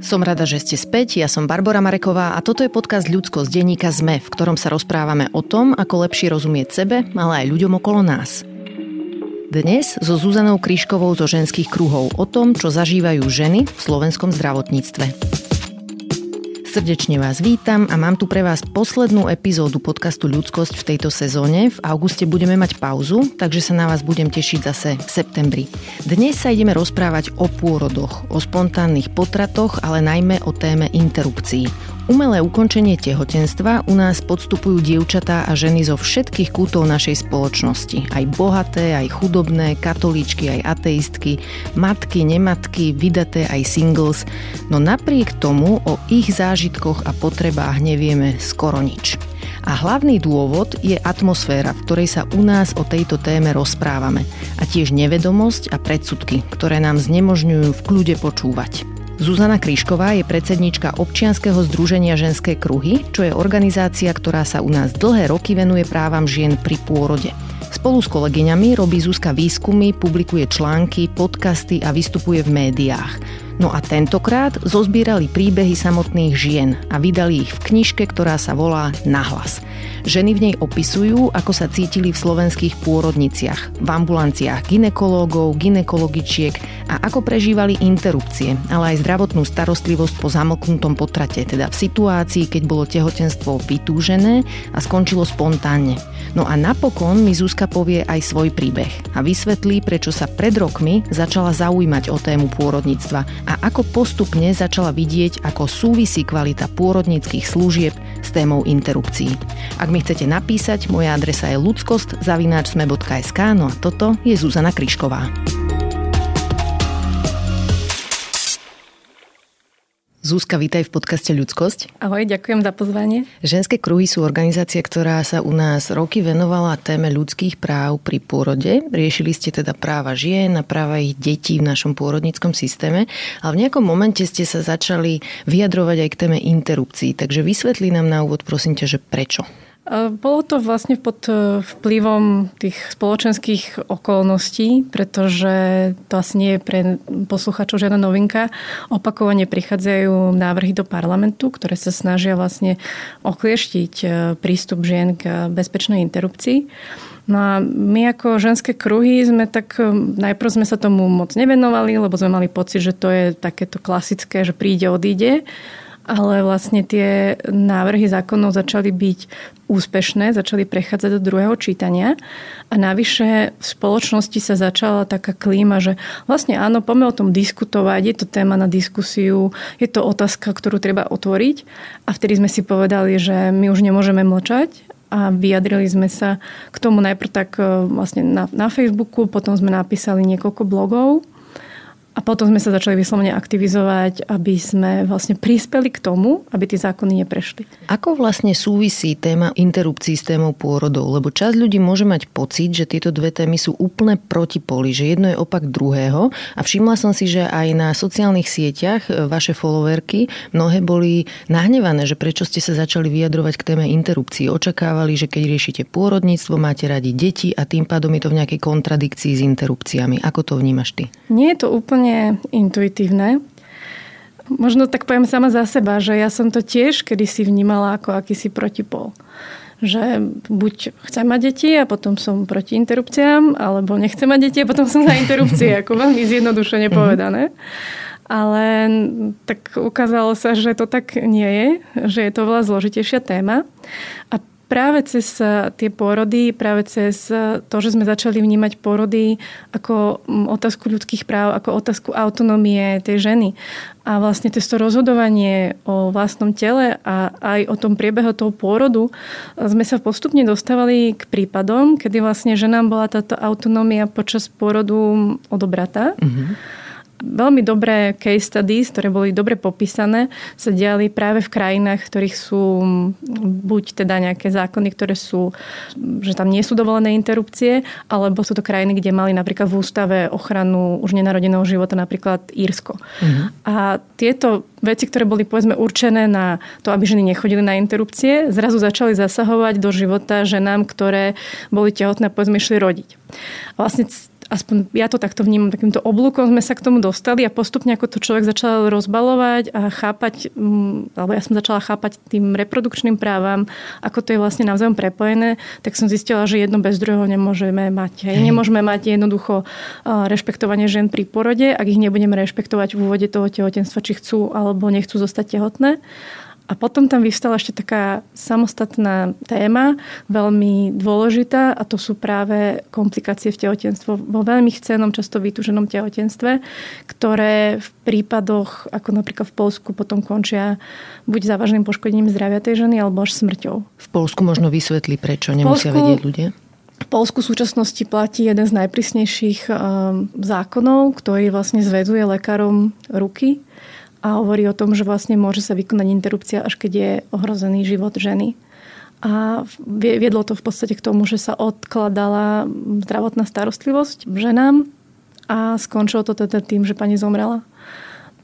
Som rada, že ste späť. Ja som Barbara Mareková a toto je podcast Ľudsko z denníka ZME, v ktorom sa rozprávame o tom, ako lepšie rozumieť sebe, ale aj ľuďom okolo nás. Dnes so Zuzanou Kryškovou zo ženských kruhov o tom, čo zažívajú ženy v slovenskom zdravotníctve. Srdečne vás vítam a mám tu pre vás poslednú epizódu podcastu Ľudskosť v tejto sezóne. V auguste budeme mať pauzu, takže sa na vás budem tešiť zase v septembri. Dnes sa ideme rozprávať o pôrodoch, o spontánnych potratoch, ale najmä o téme interrupcií. Umelé ukončenie tehotenstva u nás podstupujú dievčatá a ženy zo všetkých kútov našej spoločnosti. Aj bohaté, aj chudobné, katolíčky, aj ateistky, matky, nematky, vydaté aj singles. No napriek tomu o ich zážitkoch a potrebách nevieme skoro nič. A hlavný dôvod je atmosféra, v ktorej sa u nás o tejto téme rozprávame. A tiež nevedomosť a predsudky, ktoré nám znemožňujú v kľude počúvať. Zuzana Kryšková je predsednička občianskeho združenia Ženské kruhy, čo je organizácia, ktorá sa u nás dlhé roky venuje právam žien pri pôrode. Spolu s kolegyňami robí Zuzka výskumy, publikuje články, podcasty a vystupuje v médiách. No a tentokrát zozbierali príbehy samotných žien a vydali ich v knižke, ktorá sa volá Nahlas. Ženy v nej opisujú, ako sa cítili v slovenských pôrodniciach, v ambulanciách ginekológov, ginekologičiek a ako prežívali interrupcie, ale aj zdravotnú starostlivosť po zamoknutom potrate, teda v situácii, keď bolo tehotenstvo vytúžené a skončilo spontánne. No a napokon mi Zuzka povie aj svoj príbeh a vysvetlí, prečo sa pred rokmi začala zaujímať o tému pôrodníctva a ako postupne začala vidieť, ako súvisí kvalita pôrodníckých služieb s témou interrupcií. Ak mi chcete napísať, moja adresa je ludskost.sme.sk, no a toto je Zuzana Kryšková. Zúska, vítaj v podcaste Ľudskosť. Ahoj, ďakujem za pozvanie. Ženské kruhy sú organizácia, ktorá sa u nás roky venovala téme ľudských práv pri pôrode. Riešili ste teda práva žien a práva ich detí v našom pôrodníckom systéme, ale v nejakom momente ste sa začali vyjadrovať aj k téme interrupcií. Takže vysvetli nám na úvod, prosím ťa, že prečo. Bolo to vlastne pod e, vplyvom tých spoločenských okolností, pretože to asi nie je pre posluchačov žiadna novinka. Opakovane prichádzajú návrhy do parlamentu, ktoré sa snažia vlastne oklieštiť e, prístup žien k bezpečnej interrupcii. No a my ako ženské kruhy sme tak, e, najprv sme sa tomu moc nevenovali, lebo sme mali pocit, že to je takéto klasické, že príde, odíde ale vlastne tie návrhy zákonov začali byť úspešné, začali prechádzať do druhého čítania. A navyše v spoločnosti sa začala taká klíma, že vlastne áno, poďme o tom diskutovať, je to téma na diskusiu, je to otázka, ktorú treba otvoriť. A vtedy sme si povedali, že my už nemôžeme mlčať a vyjadrili sme sa k tomu najprv tak e, vlastne na, na Facebooku, potom sme napísali niekoľko blogov a potom sme sa začali vyslovene aktivizovať, aby sme vlastne prispeli k tomu, aby tie zákony neprešli. Ako vlastne súvisí téma interrupcií s témou pôrodov? Lebo časť ľudí môže mať pocit, že tieto dve témy sú úplne protipoli, že jedno je opak druhého. A všimla som si, že aj na sociálnych sieťach e, vaše followerky mnohé boli nahnevané, že prečo ste sa začali vyjadrovať k téme interrupcií. Očakávali, že keď riešite pôrodníctvo, máte radi deti a tým pádom je to v nejakej kontradikcii s interrupciami. Ako to vnímaš ty? Nie je to úplne úplne intuitívne. Možno tak poviem sama za seba, že ja som to tiež kedysi vnímala ako akýsi protipol. Že buď chcem mať deti a potom som proti interrupciám, alebo nechcem mať deti a potom som za interrupcie, ako veľmi zjednodušene mhm. povedané. Ale tak ukázalo sa, že to tak nie je, že je to veľa zložitejšia téma. A práve cez eh, tie pôrody, práve cez eh, to, že sme začali vnímať pôrody ako mm, otázku ľudských práv, ako otázku autonómie tej ženy. A vlastne to rozhodovanie o vlastnom tele a aj o tom priebehu toho pôrodu eh, sme sa postupne dostávali k prípadom, kedy vlastne ženám bola táto autonómia počas pôrodu odobratá. Mm-hmm veľmi dobré case studies, ktoré boli dobre popísané, sa diali práve v krajinách, v ktorých sú buď teda nejaké zákony, ktoré sú, že tam nie sú dovolené interrupcie, alebo sú to krajiny, kde mali napríklad v ústave ochranu už nenarodeného života, napríklad Írsko. Uh-huh. A tieto veci, ktoré boli povedzme určené na to, aby ženy nechodili na interrupcie, zrazu začali zasahovať do života ženám, ktoré boli tehotné a povedzme išli rodiť. Vlastne aspoň ja to takto vnímam, takýmto oblúkom sme sa k tomu dostali a postupne ako to človek začal rozbalovať a chápať, mm, alebo ja som začala chápať tým reprodukčným právam, ako to je vlastne navzájom prepojené, tak som zistila, že jedno bez druhého nemôžeme mať. Hej. Nemôžeme mať jednoducho rešpektovanie žien pri porode, ak ich nebudeme rešpektovať v úvode toho tehotenstva, či chcú alebo nechcú zostať tehotné. A potom tam vyvstala ešte taká samostatná téma, veľmi dôležitá a to sú práve komplikácie v tehotenstve. Vo veľmi chcenom, často vytúženom tehotenstve, ktoré v prípadoch, ako napríklad v Polsku, potom končia buď závažným poškodením zdravia tej ženy, alebo až smrťou. V Polsku možno vysvetli, prečo nemusia Polsku, vedieť ľudia? V Polsku v súčasnosti platí jeden z najprísnejších um, zákonov, ktorý vlastne zväzuje lekárom ruky a hovorí o tom, že vlastne môže sa vykonať interrupcia, až keď je ohrozený život ženy. A viedlo to v podstate k tomu, že sa odkladala zdravotná starostlivosť ženám a skončilo to teda tým, že pani zomrela.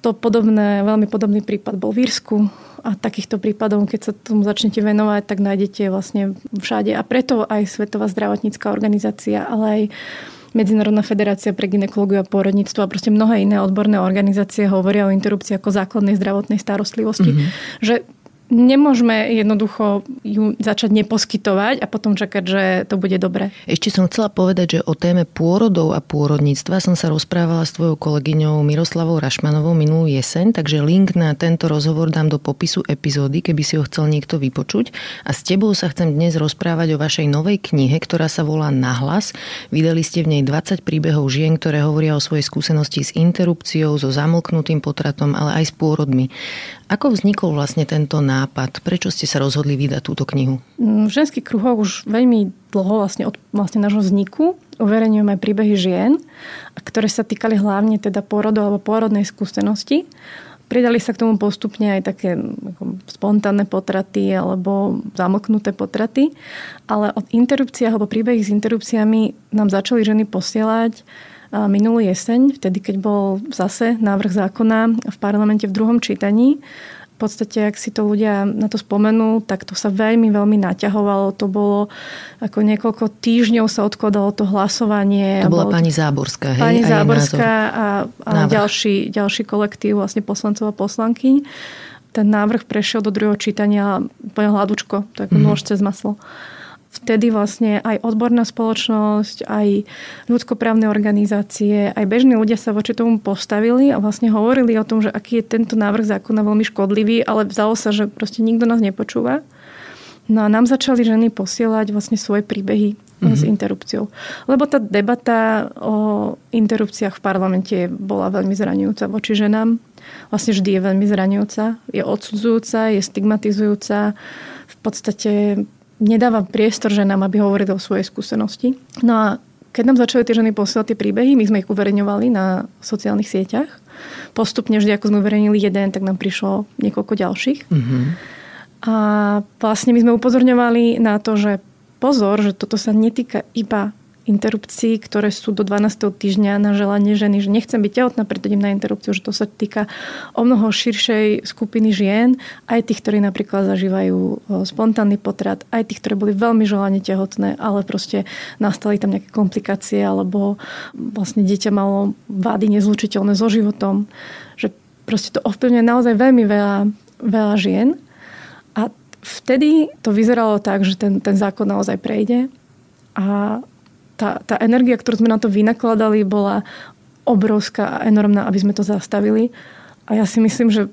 To podobné, veľmi podobný prípad bol v Írsku a takýchto prípadov, keď sa tomu začnete venovať, tak nájdete vlastne všade. A preto aj Svetová zdravotnícká organizácia, ale aj Medzinárodná federácia pre ginekológiu a pôrodníctvo a proste mnohé iné odborné organizácie hovoria o interrupcii ako základnej zdravotnej starostlivosti. Mm-hmm. Že nemôžeme jednoducho ju začať neposkytovať a potom čakať, že to bude dobre. Ešte som chcela povedať, že o téme pôrodov a pôrodníctva som sa rozprávala s tvojou kolegyňou Miroslavou Rašmanovou minulú jeseň, takže link na tento rozhovor dám do popisu epizódy, keby si ho chcel niekto vypočuť. A s tebou sa chcem dnes rozprávať o vašej novej knihe, ktorá sa volá Nahlas. Vydali ste v nej 20 príbehov žien, ktoré hovoria o svojej skúsenosti s interrupciou, so zamlknutým potratom, ale aj s pôrodmi. Ako vznikol vlastne tento nápad? Prečo ste sa rozhodli vydať túto knihu? V ženských kruhoch už veľmi dlho vlastne od vlastne nášho vzniku uverejňujeme príbehy žien, ktoré sa týkali hlavne teda pôrodov alebo pôrodnej skúsenosti. Pridali sa k tomu postupne aj také ako, spontánne potraty alebo zamlknuté potraty, ale od interrupcií alebo príbehy s interrupciami nám začali ženy posielať minulý jeseň, vtedy, keď bol zase návrh zákona v parlamente v druhom čítaní. V podstate, ak si to ľudia na to spomenú, tak to sa veľmi, veľmi naťahovalo. To bolo ako niekoľko týždňov sa odkladalo to hlasovanie. To bola bolo, pani Záborská, hej? Pani a Záborská a, a ďalší, ďalší kolektív vlastne poslancov a poslankyň. Ten návrh prešiel do druhého čítania úplne hladučko, tak mm-hmm. nôž cez maslo vtedy vlastne aj odborná spoločnosť, aj ľudskoprávne organizácie, aj bežní ľudia sa voči tomu postavili a vlastne hovorili o tom, že aký je tento návrh zákona veľmi škodlivý, ale vzalo sa, že proste nikto nás nepočúva. No a nám začali ženy posielať vlastne svoje príbehy mm-hmm. s interrupciou. Lebo tá debata o interrupciách v parlamente bola veľmi zraňujúca voči ženám. Vlastne vždy je veľmi zraňujúca. Je odsudzujúca, je stigmatizujúca. V podstate nedáva priestor ženám, aby hovorili o svojej skúsenosti. No a keď nám začali tie ženy posielať tie príbehy, my sme ich uverejňovali na sociálnych sieťach. Postupne vždy, ako sme uverejnili jeden, tak nám prišlo niekoľko ďalších. Mm-hmm. A vlastne my sme upozorňovali na to, že pozor, že toto sa netýka iba interrupcií, ktoré sú do 12. týždňa na želanie ženy, že nechcem byť tehotná, preto idem na interrupciu, že to sa týka o mnoho širšej skupiny žien, aj tých, ktorí napríklad zažívajú spontánny potrat, aj tých, ktoré boli veľmi želane tehotné, ale proste nastali tam nejaké komplikácie, alebo vlastne dieťa malo vády nezlučiteľné so životom, že proste to ovplyvňuje naozaj veľmi veľa, veľa žien a vtedy to vyzeralo tak, že ten, ten zákon naozaj prejde a tá, tá energia, ktorú sme na to vynakladali, bola obrovská a enormná, aby sme to zastavili. A ja si myslím, že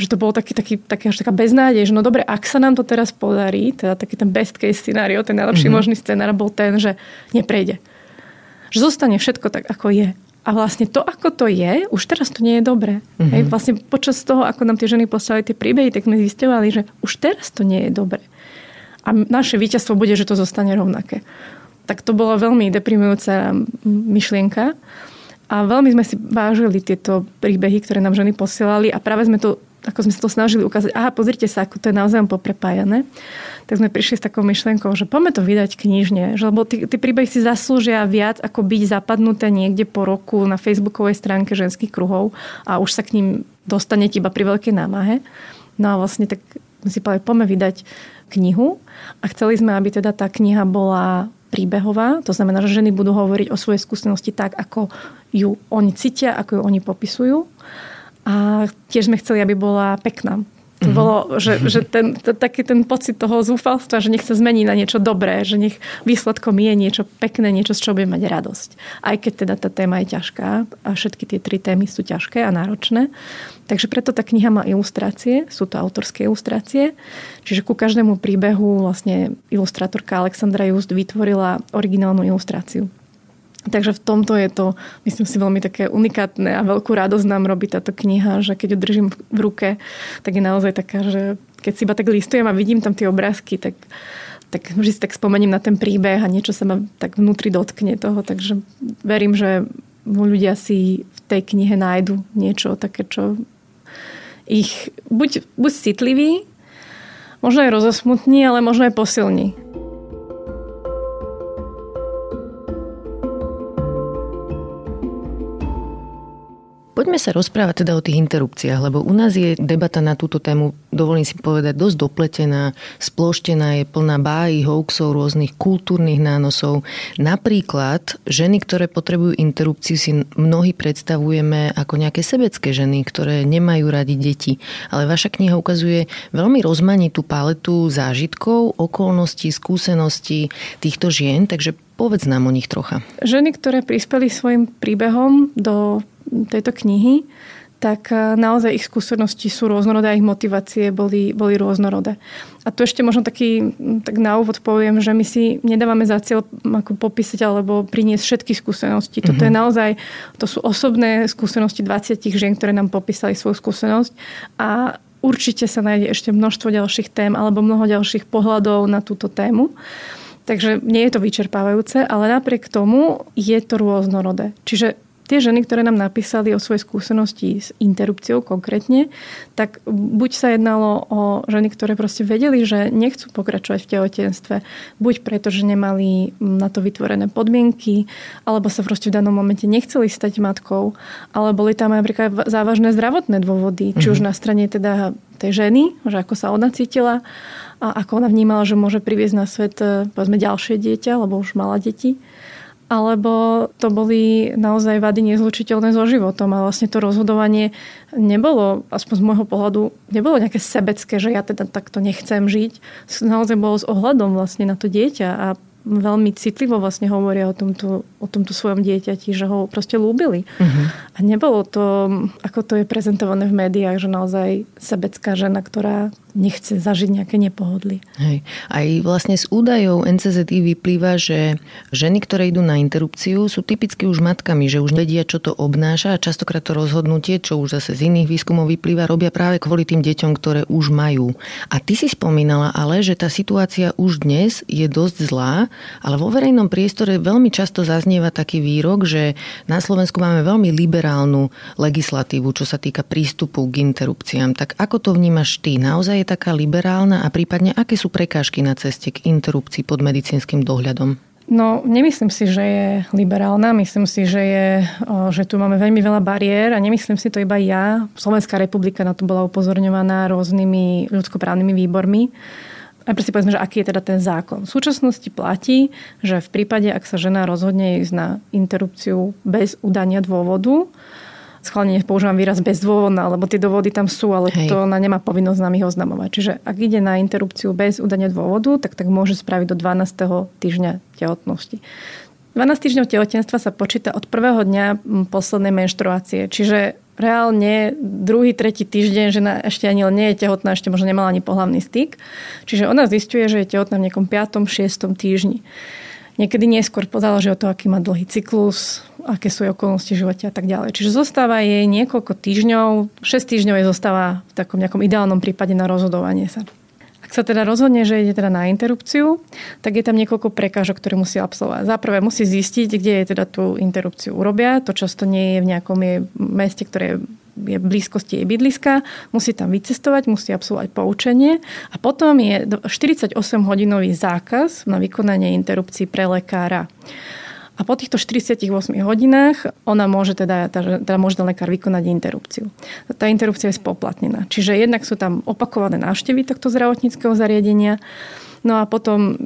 že to bolo taký, taký, taký až taká beznádej, že no dobre, ak sa nám to teraz podarí, teda taký ten best case scenario, ten najlepší mm-hmm. možný scenár bol ten, že neprejde. Že zostane všetko tak, ako je. A vlastne to, ako to je, už teraz to nie je dobré. Mm-hmm. Hej, vlastne počas toho, ako nám tie ženy poslali tie príbehy, tak sme zistovali, že už teraz to nie je dobré. A naše víťazstvo bude, že to zostane rovnaké tak to bola veľmi deprimujúca myšlienka. A veľmi sme si vážili tieto príbehy, ktoré nám ženy posielali a práve sme to, ako sme sa to snažili ukázať, aha, pozrite sa, ako to je naozaj poprepájané, tak sme prišli s takou myšlienkou, že poďme to vydať knižne, že lebo tie príbehy si zaslúžia viac, ako byť zapadnuté niekde po roku na facebookovej stránke ženských kruhov a už sa k ním dostanete iba pri veľkej námahe. No a vlastne tak sme si povedali, poďme vydať knihu a chceli sme, aby teda tá kniha bola príbehová, to znamená, že ženy budú hovoriť o svojej skúsenosti tak, ako ju oni cítia, ako ju oni popisujú. A tiež sme chceli, aby bola pekná. To mm-hmm. bolo, že, že ten, t- taký ten pocit toho zúfalstva, že nech sa zmení na niečo dobré, že nech výsledkom je niečo pekné, niečo, z čoho bude mať radosť. Aj keď teda tá téma je ťažká a všetky tie tri témy sú ťažké a náročné. Takže preto tá kniha má ilustrácie, sú to autorské ilustrácie. Čiže ku každému príbehu vlastne ilustrátorka Alexandra Just vytvorila originálnu ilustráciu. Takže v tomto je to, myslím si, veľmi také unikátne a veľkú radosť nám robí táto kniha, že keď ju držím v ruke, tak je naozaj taká, že keď si iba tak listujem a vidím tam tie obrázky, tak, tak vždy si tak spomeniem na ten príbeh a niečo sa ma tak vnútri dotkne toho. Takže verím, že ľudia si v tej knihe nájdu niečo také, čo ich buď, buď citlivý, možno aj rozosmutní, ale možno aj posilní. Poďme sa rozprávať teda o tých interrupciách, lebo u nás je debata na túto tému, dovolím si povedať, dosť dopletená, sploštená, je plná bájí, hoaxov, rôznych kultúrnych nánosov. Napríklad ženy, ktoré potrebujú interrupciu, si mnohí predstavujeme ako nejaké sebecké ženy, ktoré nemajú radi deti. Ale vaša kniha ukazuje veľmi rozmanitú paletu zážitkov, okolností, skúseností týchto žien, takže povedz nám o nich trocha. Ženy, ktoré prispeli svojim príbehom do tejto knihy, tak e, naozaj ich skúsenosti sú rôznorodé a ich motivácie boli, boli rôznorodé. A tu ešte možno taký, tak na úvod poviem, že my si nedávame za cieľ ako popísať alebo priniesť všetky skúsenosti. Toto mm-hmm. je naozaj, to sú osobné skúsenosti 20 žien, ktoré nám popísali svoju skúsenosť a určite sa nájde ešte množstvo ďalších tém alebo mnoho ďalších pohľadov na túto tému. Takže nie je to vyčerpávajúce, ale napriek tomu je to rôznorodé. Čiže tie ženy, ktoré nám napísali o svojej skúsenosti s interrupciou konkrétne, tak buď sa jednalo o ženy, ktoré proste vedeli, že nechcú pokračovať v tehotenstve, buď preto, že nemali na to vytvorené podmienky, alebo sa proste v danom momente nechceli stať matkou, ale boli tam aj napríklad závažné zdravotné dôvody, či už mhm. na strane teda tej ženy, že ako sa ona cítila a ako ona vnímala, že môže priviesť na svet povedzme ďalšie dieťa, lebo už mala deti alebo to boli naozaj vady nezlučiteľné so životom a vlastne to rozhodovanie nebolo, aspoň z môjho pohľadu, nebolo nejaké sebecké, že ja teda takto nechcem žiť. Naozaj bolo s ohľadom vlastne na to dieťa a veľmi citlivo vlastne hovoria o tomto, o tomto svojom dieťati, že ho proste lúbili. Uh-huh. A nebolo to, ako to je prezentované v médiách, že naozaj sebecká žena, ktorá nechce zažiť nejaké nepohodly. Hej. Aj vlastne z údajov NCZI vyplýva, že ženy, ktoré idú na interrupciu, sú typicky už matkami, že už vedia, čo to obnáša a častokrát to rozhodnutie, čo už zase z iných výskumov vyplýva, robia práve kvôli tým deťom, ktoré už majú. A ty si spomínala ale, že tá situácia už dnes je dosť zlá ale vo verejnom priestore veľmi často zaznieva taký výrok, že na Slovensku máme veľmi liberálnu legislatívu, čo sa týka prístupu k interrupciám. Tak ako to vnímaš ty? Naozaj je taká liberálna a prípadne aké sú prekážky na ceste k interrupcii pod medicínskym dohľadom? No, nemyslím si, že je liberálna. Myslím si, že, je, že tu máme veľmi veľa bariér a nemyslím si to iba ja. Slovenská republika na to bola upozorňovaná rôznymi ľudskoprávnymi výbormi. Najprv si povedzme, že aký je teda ten zákon. V súčasnosti platí, že v prípade, ak sa žena rozhodne ísť na interrupciu bez udania dôvodu, schválne používam výraz bezdôvodná, lebo tie dôvody tam sú, ale Hej. to ona nemá povinnosť nám ich oznamovať. Čiže ak ide na interrupciu bez udania dôvodu, tak tak môže spraviť do 12. týždňa tehotnosti. 12 týždňov tehotenstva sa počíta od prvého dňa poslednej menštruácie. Čiže reálne druhý, tretí týždeň žena ešte ani len nie je tehotná, ešte možno nemala ani pohľavný styk. Čiže ona zistuje, že je tehotná v nejakom 5. 6. týždni. Niekedy neskôr záleží od toho, aký má dlhý cyklus, aké sú jej okolnosti života a tak ďalej. Čiže zostáva jej niekoľko týždňov, 6 týždňov jej zostáva v takom nejakom ideálnom prípade na rozhodovanie sa. Ak sa teda rozhodne, že ide teda na interrupciu, tak je tam niekoľko prekážok, ktoré musí absolvovať. Za prvé musí zistiť, kde je teda tú interrupciu urobia. To často nie je v nejakom je meste, ktoré je v blízkosti jej bydliska, musí tam vycestovať, musí absolvovať poučenie a potom je 48-hodinový zákaz na vykonanie interrupcií pre lekára. A po týchto 48 hodinách ona môže teda, teda môže ten lekár vykonať interrupciu. Tá interrupcia je spoplatnená. Čiže jednak sú tam opakované návštevy tohto zdravotníckého zariadenia No a potom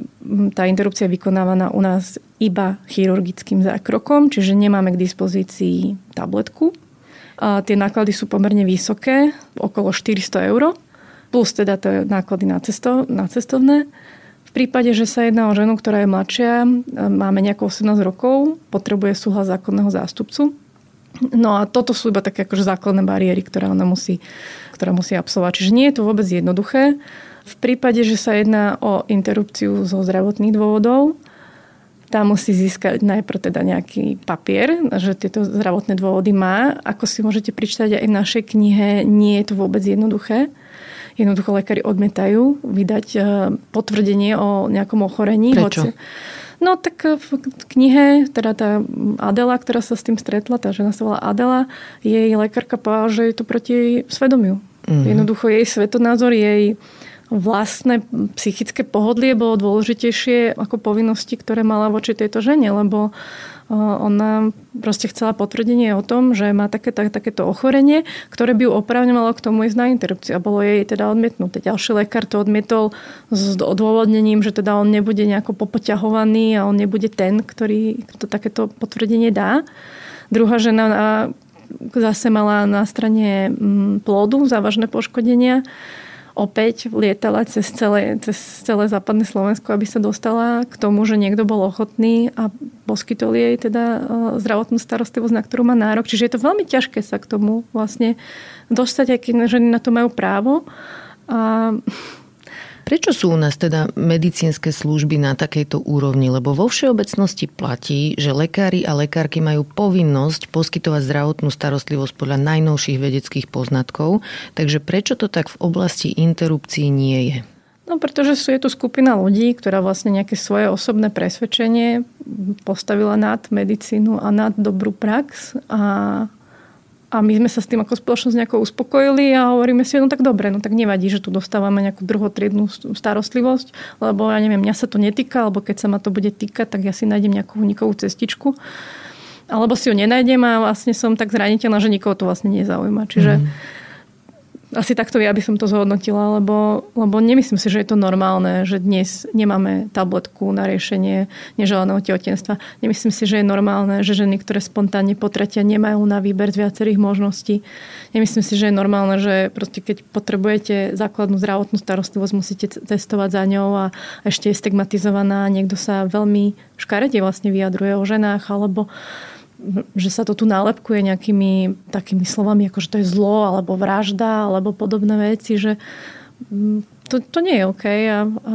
tá interrupcia je vykonávaná u nás iba chirurgickým zákrokom, čiže nemáme k dispozícii tabletku. A tie náklady sú pomerne vysoké, okolo 400 eur, plus teda to náklady na, cesto, na cestovné. V prípade, že sa jedná o ženu, ktorá je mladšia, máme nejako 18 rokov, potrebuje súhlas zákonného zástupcu, No a toto sú iba také akože základné bariéry, ktoré ona musí, ktorá musí absolvovať. Čiže nie je to vôbec jednoduché. V prípade, že sa jedná o interrupciu zo zdravotných dôvodov, tá musí získať najprv teda nejaký papier, že tieto zdravotné dôvody má. Ako si môžete prečítať aj v našej knihe, nie je to vôbec jednoduché. Jednoducho lekári odmietajú vydať eh, potvrdenie o nejakom ochorení. Prečo? Hoci, No tak v knihe, teda tá Adela, ktorá sa s tým stretla, tá žena sa volá Adela, jej lekárka povedala, že je to proti svedomiu. Mm-hmm. Jednoducho jej svetonázor, jej vlastné psychické pohodlie bolo dôležitejšie ako povinnosti, ktoré mala voči tejto žene, lebo ona proste chcela potvrdenie o tom, že má také, tak, takéto ochorenie, ktoré by ju opravňovalo k tomu ísť na interrupciu. A bolo jej teda odmietnuté. Ďalší lekár to odmietol s odôvodnením, že teda on nebude nejako popoťahovaný a on nebude ten, ktorý to takéto potvrdenie dá. Druhá žena zase mala na strane mm, plodu závažné poškodenia opäť lietala cez celé, cez celé západné Slovensko, aby sa dostala k tomu, že niekto bol ochotný a poskytol jej teda e, zdravotnú starostlivosť, na ktorú má nárok. Čiže je to veľmi ťažké sa k tomu vlastne dostať, aj ženy na to majú právo. A Prečo sú u nás teda medicínske služby na takejto úrovni? Lebo vo všeobecnosti platí, že lekári a lekárky majú povinnosť poskytovať zdravotnú starostlivosť podľa najnovších vedeckých poznatkov. Takže prečo to tak v oblasti interrupcií nie je? No pretože sú, je tu skupina ľudí, ktorá vlastne nejaké svoje osobné presvedčenie postavila nad medicínu a nad dobrú prax a a my sme sa s tým ako spoločnosť nejako uspokojili a hovoríme si, no tak dobre, no tak nevadí, že tu dostávame nejakú druhotriednú starostlivosť, lebo ja neviem, mňa sa to netýka, alebo keď sa ma to bude týkať, tak ja si nájdem nejakú unikovú cestičku. Alebo si ju nenájdem a vlastne som tak zraniteľná, že nikoho to vlastne nezaujíma. Čiže mm asi takto ja by som to zhodnotila, lebo, lebo nemyslím si, že je to normálne, že dnes nemáme tabletku na riešenie neželaného tehotenstva. Nemyslím si, že je normálne, že ženy, ktoré spontánne potratia, nemajú na výber z viacerých možností. Nemyslím si, že je normálne, že proste keď potrebujete základnú zdravotnú starostlivosť, musíte testovať za ňou a ešte je stigmatizovaná. Niekto sa veľmi škaredie vlastne vyjadruje o ženách alebo že sa to tu nálepkuje nejakými takými slovami, ako že to je zlo, alebo vražda, alebo podobné veci, že mm, to, to nie je OK a, a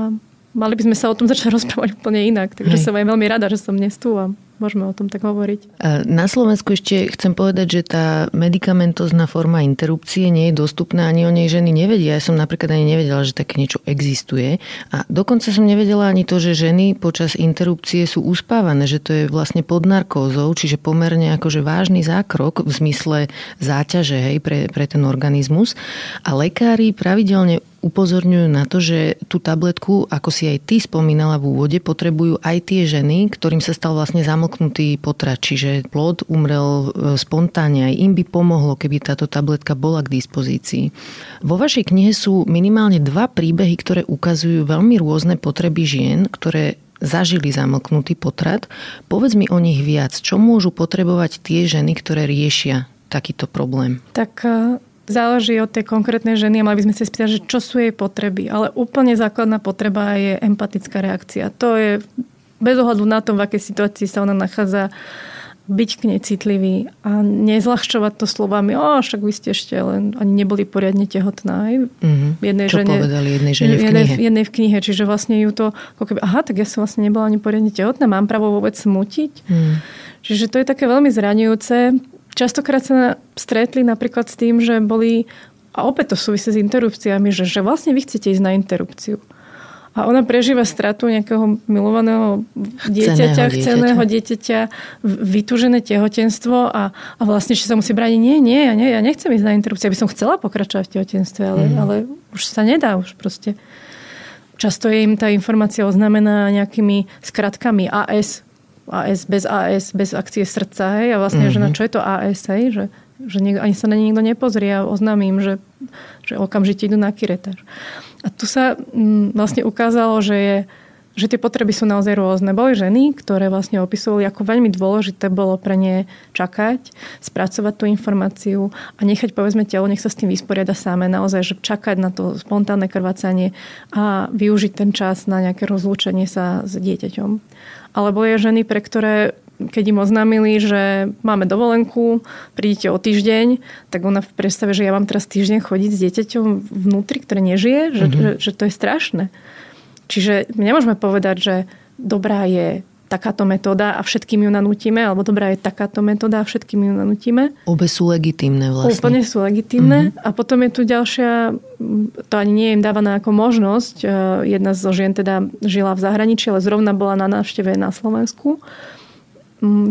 mali by sme sa o tom začať rozprávať úplne inak. Takže Hej. som aj veľmi rada, že som dnes tu a môžeme o tom tak hovoriť. Na Slovensku ešte chcem povedať, že tá medicamentozná forma interrupcie nie je dostupná, ani o nej ženy nevedia. Ja som napríklad ani nevedela, že také niečo existuje. A dokonca som nevedela ani to, že ženy počas interrupcie sú uspávané, že to je vlastne pod narkózou, čiže pomerne akože vážny zákrok v zmysle záťaže hej, pre, pre ten organizmus. A lekári pravidelne upozorňujú na to, že tú tabletku, ako si aj ty spomínala v úvode, potrebujú aj tie ženy, ktorým sa stal vlastne zamlknutý potrat, čiže plod umrel e, spontánne. Aj im by pomohlo, keby táto tabletka bola k dispozícii. Vo vašej knihe sú minimálne dva príbehy, ktoré ukazujú veľmi rôzne potreby žien, ktoré zažili zamlknutý potrat. Povedz mi o nich viac. Čo môžu potrebovať tie ženy, ktoré riešia takýto problém? Tak e, záleží od tej konkrétnej ženy a mali by sme sa spýtať, že čo sú jej potreby. Ale úplne základná potreba je empatická reakcia. To je bez ohľadu na tom, v akej situácii sa ona nachádza, byť k nej citlivý a nezľahčovať to slovami, o, však vy ste ešte len ani neboli poriadne tehotná. Mm-hmm. Jednej Čo žene, povedali jednej žene v knihe? Jednej, jednej v knihe, čiže vlastne ju to, ako keby, aha, tak ja som vlastne nebola ani poriadne tehotná, mám právo vôbec smutiť. Mm. Čiže to je také veľmi zraňujúce častokrát sa stretli napríklad s tým, že boli, a opäť to súvisí s interrupciami, že, že vlastne vy chcete ísť na interrupciu. A ona prežíva stratu nejakého milovaného dieťaťa, chceného dieťaťa, vytúžené tehotenstvo a, a vlastne, že sa musí brániť, nie, nie, ja, nie, ja nechcem ísť na interrupciu, aby som chcela pokračovať v tehotenstve, ale, mm. ale už sa nedá, už proste. Často je im tá informácia oznamená nejakými skratkami AS, AS bez AS, bez akcie srdca, hej, a vlastne, mm-hmm. že na mhm. čo je to AS, hej, že Že niek- ani sa na nikto nepozrie a oznámim, že, že okamžite idú na kiretáž. A tu sa mm, vlastne ukázalo, že je že tie potreby sú naozaj rôzne. Boli ženy, ktoré vlastne opisovali, ako veľmi dôležité bolo pre ne čakať, spracovať tú informáciu a nechať povedzme telo, nech sa s tým vysporiada samé. Naozaj, že čakať na to spontánne krvácanie a využiť ten čas na nejaké rozlúčenie sa s dieťaťom. Ale boli ženy, pre ktoré keď im oznámili, že máme dovolenku, prídete o týždeň, tak ona v predstave, že ja mám teraz týždeň chodiť s dieťaťom vnútri, ktoré nežije, že, mm-hmm. že, že to je strašné. Čiže nemôžeme povedať, že dobrá je takáto metóda a všetkým ju nanútime, alebo dobrá je takáto metóda a všetkým ju nanútime. Obe sú legitimné vlastne. Úplne sú legitimné. Mm-hmm. A potom je tu ďalšia, to ani nie je im dávaná ako možnosť. Jedna zo žien teda žila v zahraničí, ale zrovna bola na návšteve na Slovensku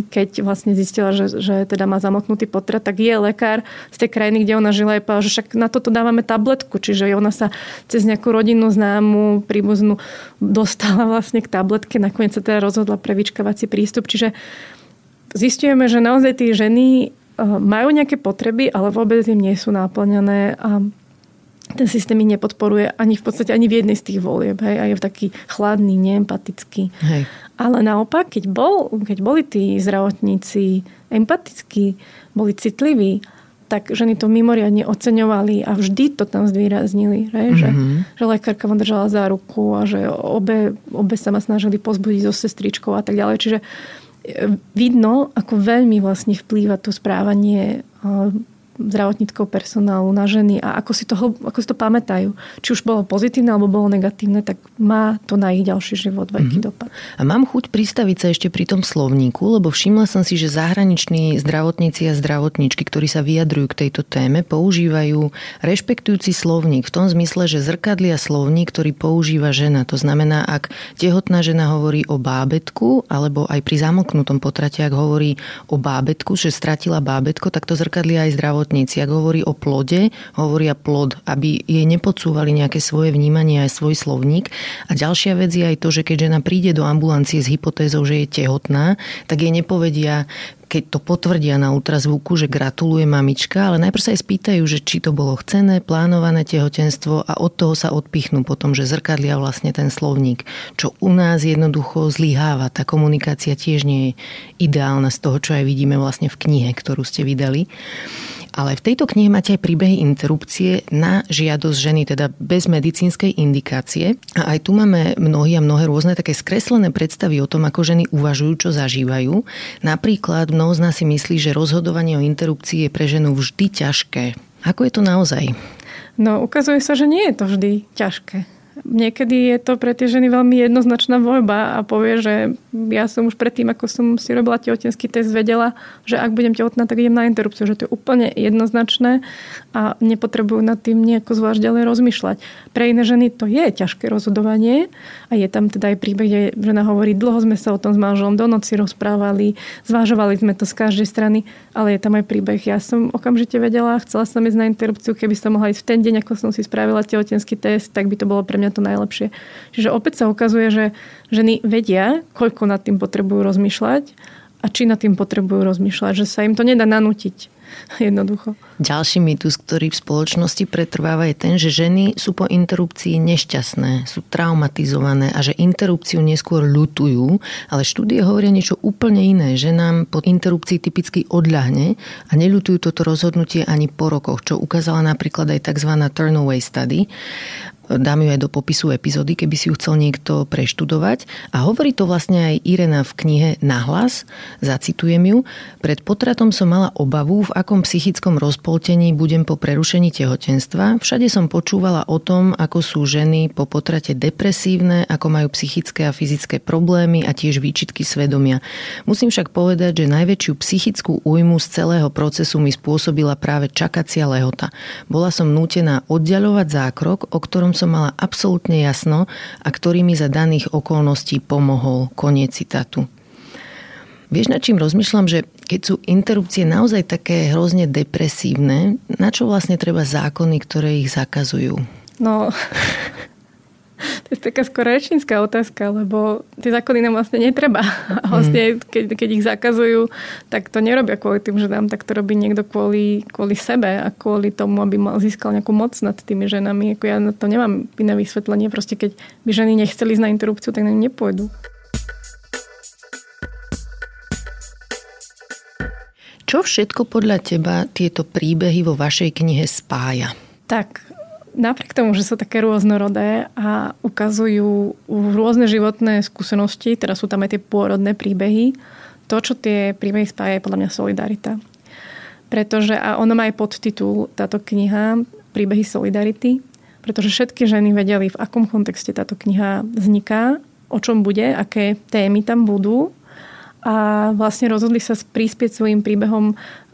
keď vlastne zistila, že, že teda má zamotnutý potrat, tak je lekár z tej krajiny, kde ona žila, je povedal, že však na toto dávame tabletku, čiže ona sa cez nejakú rodinnú známu, príbuznú dostala vlastne k tabletke, nakoniec sa teda rozhodla pre vyčkávací prístup, čiže zistujeme, že naozaj tí ženy eh, majú nejaké potreby, ale vôbec im nie sú náplňané a ten systém ich nepodporuje ani v podstate ani v jednej z tých volieb. Hej, a je taký chladný, neempatický. Hej. Ale naopak, keď, bol, keď boli tí zdravotníci empatickí, boli citliví, tak ženy to mimoriadne oceňovali a vždy to tam zvýraznili. Hej, mm-hmm. že, mhm. že lekárka ma držala za ruku a že obe, obe sa ma snažili pozbudiť so sestričkou a tak ďalej. Čiže e, vidno, ako veľmi vlastne vplýva to správanie zdravotníckého personálu na ženy a ako si, to, ako si to pamätajú. Či už bolo pozitívne alebo bolo negatívne, tak má to na ich ďalší život veľký mm-hmm. dopad. A mám chuť pristaviť sa ešte pri tom slovníku, lebo všimla som si, že zahraniční zdravotníci a zdravotníčky, ktorí sa vyjadrujú k tejto téme, používajú rešpektujúci slovník v tom zmysle, že zrkadlia slovník, ktorý používa žena. To znamená, ak tehotná žena hovorí o bábetku, alebo aj pri zamlknutom potrate, ak hovorí o bábetku, že stratila bábetko, tak to zrkadlia aj zdravotník zdravotníci, ak hovorí o plode, hovoria plod, aby jej nepodsúvali nejaké svoje vnímanie aj svoj slovník. A ďalšia vec je aj to, že keď žena príde do ambulancie s hypotézou, že je tehotná, tak jej nepovedia, keď to potvrdia na ultrazvuku, že gratuluje mamička, ale najprv sa aj spýtajú, že či to bolo chcené, plánované tehotenstvo a od toho sa odpichnú potom, že zrkadlia vlastne ten slovník. Čo u nás jednoducho zlyháva. Tá komunikácia tiež nie je ideálna z toho, čo aj vidíme vlastne v knihe, ktorú ste vydali. Ale v tejto knihe máte aj príbehy interrupcie na žiadosť ženy, teda bez medicínskej indikácie. A aj tu máme mnohí a mnohé rôzne také skreslené predstavy o tom, ako ženy uvažujú, čo zažívajú. Napríklad mnoho z nás si myslí, že rozhodovanie o interrupcii je pre ženu vždy ťažké. Ako je to naozaj? No, ukazuje sa, že nie je to vždy ťažké niekedy je to pre tie ženy veľmi jednoznačná voľba a povie, že ja som už predtým, ako som si robila tehotenský test, vedela, že ak budem tehotná, tak idem na interrupciu, že to je úplne jednoznačné a nepotrebujú nad tým nejako zvlášť ďalej rozmýšľať. Pre iné ženy to je ťažké rozhodovanie a je tam teda aj príbeh, kde žena hovorí, dlho sme sa o tom s manželom do noci rozprávali, zvážovali sme to z každej strany, ale je tam aj príbeh. Ja som okamžite vedela, chcela som ísť na interrupciu, keby som mohla ísť v ten deň, ako som si spravila tehotenský test, tak by to bolo pre mňa to najlepšie. Čiže opäť sa ukazuje, že ženy vedia, koľko nad tým potrebujú rozmýšľať a či nad tým potrebujú rozmýšľať, že sa im to nedá nanútiť. Jednoducho. Ďalší mýtus, ktorý v spoločnosti pretrváva je ten, že ženy sú po interrupcii nešťastné, sú traumatizované a že interrupciu neskôr ľutujú, ale štúdie hovoria niečo úplne iné, že nám po interrupcii typicky odľahne a neľutujú toto rozhodnutie ani po rokoch, čo ukázala napríklad aj tzv. turnaway study. Dám ju aj do popisu epizódy, keby si ju chcel niekto preštudovať. A hovorí to vlastne aj Irena v knihe Nahlas, zacitujem ju. Pred potratom som mala obavu, v akom psychickom rozpoltení budem po prerušení tehotenstva. Všade som počúvala o tom, ako sú ženy po potrate depresívne, ako majú psychické a fyzické problémy a tiež výčitky svedomia. Musím však povedať, že najväčšiu psychickú újmu z celého procesu mi spôsobila práve čakacia lehota. Bola som nútená oddialovať zákrok, o ktorom som mala absolútne jasno a ktorý mi za daných okolností pomohol. Koniec citátu. Vieš, nad čím rozmýšľam, že keď sú interrupcie naozaj také hrozne depresívne, na čo vlastne treba zákony, ktoré ich zakazujú? No, to je taká skoro rečnícká otázka, lebo tie zákony nám vlastne netreba. A vlastne, mhm. keď, keď ich zakazujú, tak to nerobia kvôli tým ženám, tak to robí niekto kvôli, kvôli sebe a kvôli tomu, aby mal získal nejakú moc nad tými ženami. Ako ja na to nemám iné vysvetlenie. Proste keď by ženy nechceli ísť na interrupciu, tak na ňu nepôjdu. Čo všetko podľa teba tieto príbehy vo vašej knihe spája? Tak, napriek tomu, že sú také rôznorodé a ukazujú rôzne životné skúsenosti, teraz sú tam aj tie pôrodné príbehy, to, čo tie príbehy spája, je podľa mňa solidarita. Pretože, a ono má aj podtitul, táto kniha, Príbehy solidarity, pretože všetky ženy vedeli, v akom kontexte táto kniha vzniká, o čom bude, aké témy tam budú a vlastne rozhodli sa prispieť svojim príbehom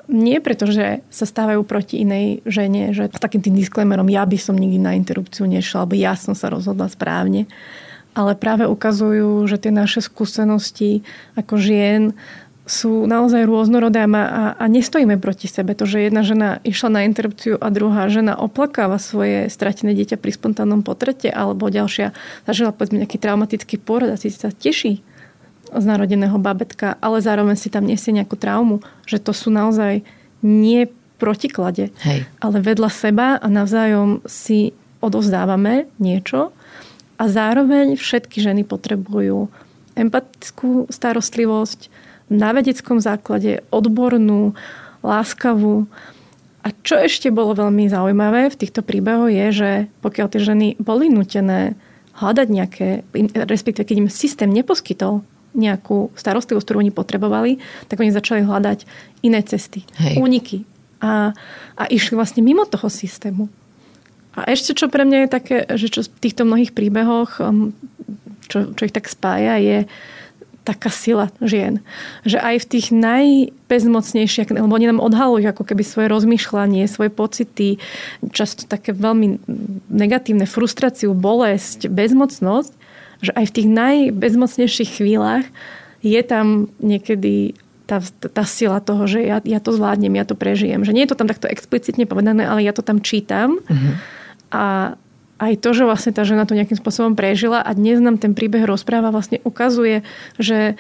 nie preto, že sa stávajú proti inej žene, že s takým tým disclaimerom ja by som nikdy na interrupciu nešla, alebo ja som sa rozhodla správne, ale práve ukazujú, že tie naše skúsenosti ako žien sú naozaj rôznorodé a, a, nestojíme proti sebe. To, že jedna žena išla na interrupciu a druhá žena oplakáva svoje stratené dieťa pri spontánnom potrete alebo ďalšia zažila povedzme nejaký traumatický porod a si sa teší z narodeného babetka, ale zároveň si tam nesie nejakú traumu, že to sú naozaj nie protiklade, Hej. ale vedľa seba a navzájom si odovzdávame niečo a zároveň všetky ženy potrebujú empatickú starostlivosť na vedeckom základe, odbornú, láskavú. A čo ešte bolo veľmi zaujímavé v týchto príbehoch je, že pokiaľ tie ženy boli nutené hľadať nejaké, respektíve keď im systém neposkytol nejakú starostlivosť, ktorú oni potrebovali, tak oni začali hľadať iné cesty, Hej. úniky. A, a išli vlastne mimo toho systému. A ešte čo pre mňa je také, že čo v týchto mnohých príbehoch, um, čo, čo ich tak spája, je taká sila žien. Že aj v tých najbezmocnejších, lebo oni nám odhalujú ako keby svoje rozmýšľanie, svoje pocity, často také veľmi negatívne frustráciu, bolesť, bezmocnosť, že aj v tých najbezmocnejších chvíľach je tam niekedy tá, tá sila toho, že ja, ja to zvládnem, ja to prežijem. Že nie je to tam takto explicitne povedané, ale ja to tam čítam. Uh-huh. A aj to, že vlastne tá žena to nejakým spôsobom prežila a dnes nám ten príbeh rozpráva, vlastne ukazuje, že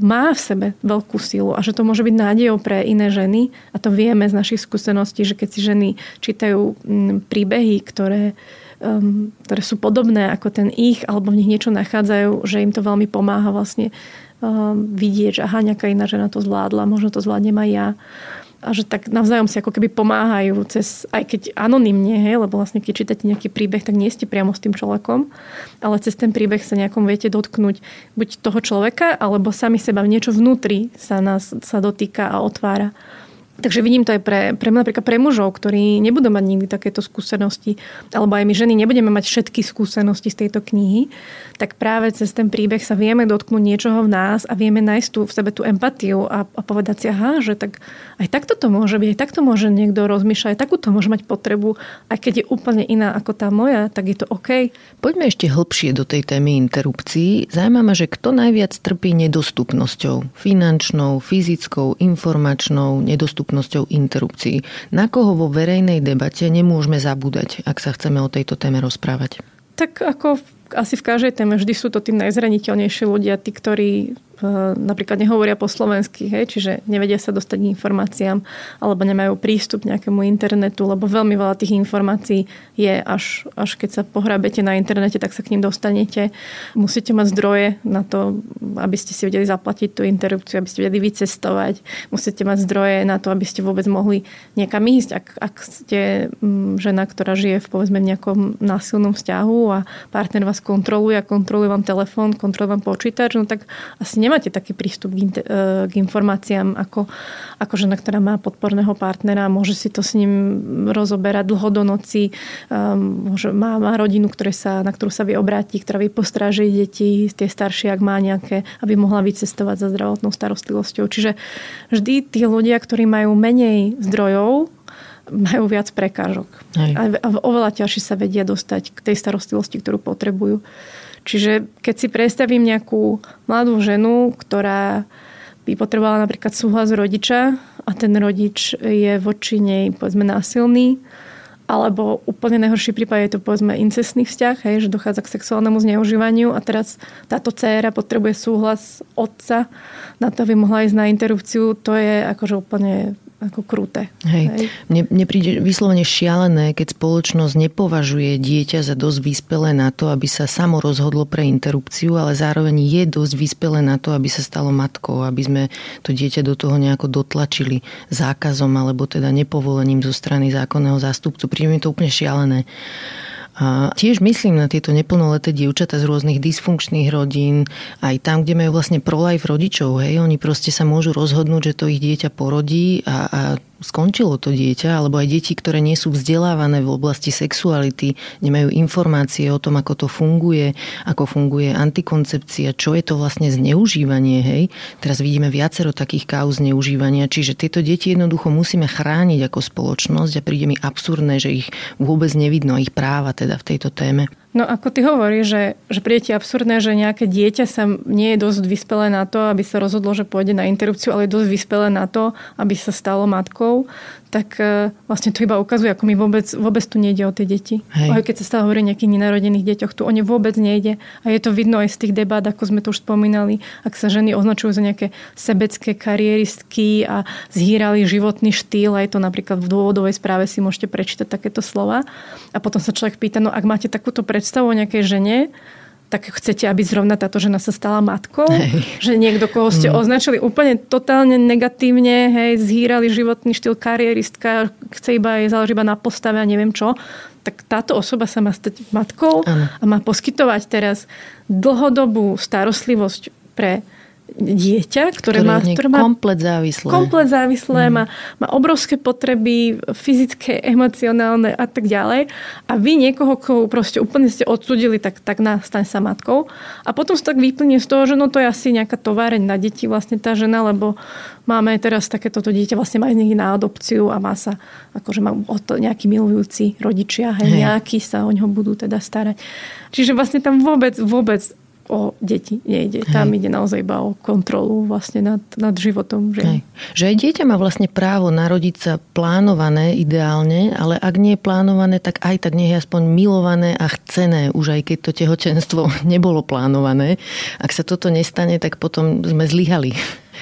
má v sebe veľkú silu a že to môže byť nádejou pre iné ženy a to vieme z našich skúseností, že keď si ženy čítajú príbehy, ktoré um, ktoré sú podobné ako ten ich, alebo v nich niečo nachádzajú, že im to veľmi pomáha vlastne um, vidieť, že aha, nejaká iná žena to zvládla, možno to zvládnem aj ja a že tak navzájom si ako keby pomáhajú cez, aj keď anonymne, hej, lebo vlastne keď čítate nejaký príbeh, tak nie ste priamo s tým človekom, ale cez ten príbeh sa nejakom viete dotknúť buď toho človeka, alebo sami seba niečo vnútri sa nás sa dotýka a otvára. Takže vidím to aj pre, pre, napríklad pre mužov, ktorí nebudú mať nikdy takéto skúsenosti, alebo aj my ženy nebudeme mať všetky skúsenosti z tejto knihy, tak práve cez ten príbeh sa vieme dotknúť niečoho v nás a vieme nájsť tú, v sebe tú empatiu a, a povedať si, aha, že tak aj takto to môže byť, aj takto môže niekto rozmýšľať, aj takúto môže mať potrebu, aj keď je úplne iná ako tá moja, tak je to OK. Poďme ešte hlbšie do tej témy interrupcií. Zaujímavé, že kto najviac trpí nedostupnosťou, finančnou, fyzickou, informačnou, nedostupnosťou dostupnosťou interrupcií. Na koho vo verejnej debate nemôžeme zabúdať, ak sa chceme o tejto téme rozprávať? Tak ako asi v každej téme vždy sú to tí najzraniteľnejší ľudia, tí, ktorí napríklad nehovoria po slovensky, hej, čiže nevedia sa dostať k informáciám alebo nemajú prístup nejakému internetu, lebo veľmi veľa tých informácií je až, až keď sa pohrábete na internete, tak sa k ním dostanete. Musíte mať zdroje na to, aby ste si vedeli zaplatiť tú interrupciu, aby ste vedeli vycestovať. Musíte mať zdroje na to, aby ste vôbec mohli niekam ísť. Ak, ak ste mm, žena, ktorá žije v povedzme nejakom násilnom vzťahu a partner vás kontroluje a kontroluje vám telefón, kontroluje vám počítač, no tak asi nemá nemáte taký prístup k, e, k informáciám ako, ako žena, ktorá má podporného partnera, môže si to s ním rozoberať dlho do noci, um, môže, má, má rodinu, ktoré sa, na ktorú sa vie obrátiť, ktorá vie postrážiť deti, tie staršie, ak má nejaké, aby mohla vycestovať za zdravotnou starostlivosťou. Čiže vždy tí ľudia, ktorí majú menej zdrojov, majú viac prekážok. Hej. A oveľa ťažšie sa vedia dostať k tej starostlivosti, ktorú potrebujú. Čiže keď si predstavím nejakú mladú ženu, ktorá by potrebovala napríklad súhlas rodiča a ten rodič je voči nej povedzme násilný alebo úplne najhorší prípad je to povedzme incestný vzťah, hej, že dochádza k sexuálnemu zneužívaniu a teraz táto dcéra potrebuje súhlas otca na to, aby mohla ísť na interrupciu. To je akože úplne ako kruté. Hej. Hej. Mne, mne príde vyslovene šialené, keď spoločnosť nepovažuje dieťa za dosť vyspelé na to, aby sa samo rozhodlo pre interrupciu, ale zároveň je dosť vyspelé na to, aby sa stalo matkou, aby sme to dieťa do toho nejako dotlačili zákazom alebo teda nepovolením zo strany zákonného zástupcu. Príde mi to úplne šialené. A tiež myslím na tieto neplnoleté dievčatá z rôznych dysfunkčných rodín, aj tam, kde majú vlastne pro-life rodičov. Hej, oni proste sa môžu rozhodnúť, že to ich dieťa porodí a, a skončilo to dieťa, alebo aj deti, ktoré nie sú vzdelávané v oblasti sexuality, nemajú informácie o tom, ako to funguje, ako funguje antikoncepcia, čo je to vlastne zneužívanie. Hej? Teraz vidíme viacero takých kauz zneužívania, čiže tieto deti jednoducho musíme chrániť ako spoločnosť a príde mi absurdné, že ich vôbec nevidno, ich práva teda v tejto téme. No ako ty hovoríš, že, že príde ti absurdné, že nejaké dieťa sa nie je dosť vyspelé na to, aby sa rozhodlo, že pôjde na interrupciu, ale je dosť vyspelé na to, aby sa stalo matkou tak e, vlastne to iba ukazuje, ako mi vôbec, vôbec tu nejde o tie deti. Hej. Keď sa stále hovorí o nejakých nenarodených deťoch, tu o ne vôbec nejde. A je to vidno aj z tých debát, ako sme tu už spomínali, ak sa ženy označujú za nejaké sebecké kariéristky a zhýrali životný štýl, aj to napríklad v dôvodovej správe si môžete prečítať takéto slova. A potom sa človek pýta, no ak máte takúto predstavu o nejakej žene, tak chcete, aby zrovna táto žena sa stala matkou? Hej. Že niekto, koho ste mm. označili úplne totálne negatívne, hej, zhýrali životný štýl kariéristka, chce iba jej záleží iba na postave a neviem čo, tak táto osoba sa má stať matkou ano. a má poskytovať teraz dlhodobú starostlivosť pre dieťa, ktoré, ktoré má, ktoré má komplet závislé. Komplet závislé, mm. má, má obrovské potreby fyzické, emocionálne a tak ďalej. A vy niekoho, koho proste úplne ste odsudili, tak, tak nastaň sa matkou. A potom sa tak vyplnie z toho, že no to je asi nejaká továreň na deti vlastne tá žena, lebo máme teraz takéto dieťa, vlastne má niekde na adopciu a má sa, akože má nejakí milujúci rodičia, hej, hej. nejakí sa o ňoho budú teda starať. Čiže vlastne tam vôbec, vôbec o deti nejde. Hej. Tam ide naozaj iba o kontrolu vlastne nad, nad životom. Že... Hej. že aj dieťa má vlastne právo narodiť sa plánované ideálne, ale ak nie je plánované, tak aj tak nie je aspoň milované a chcené, už aj keď to tehotenstvo nebolo plánované. Ak sa toto nestane, tak potom sme zlyhali.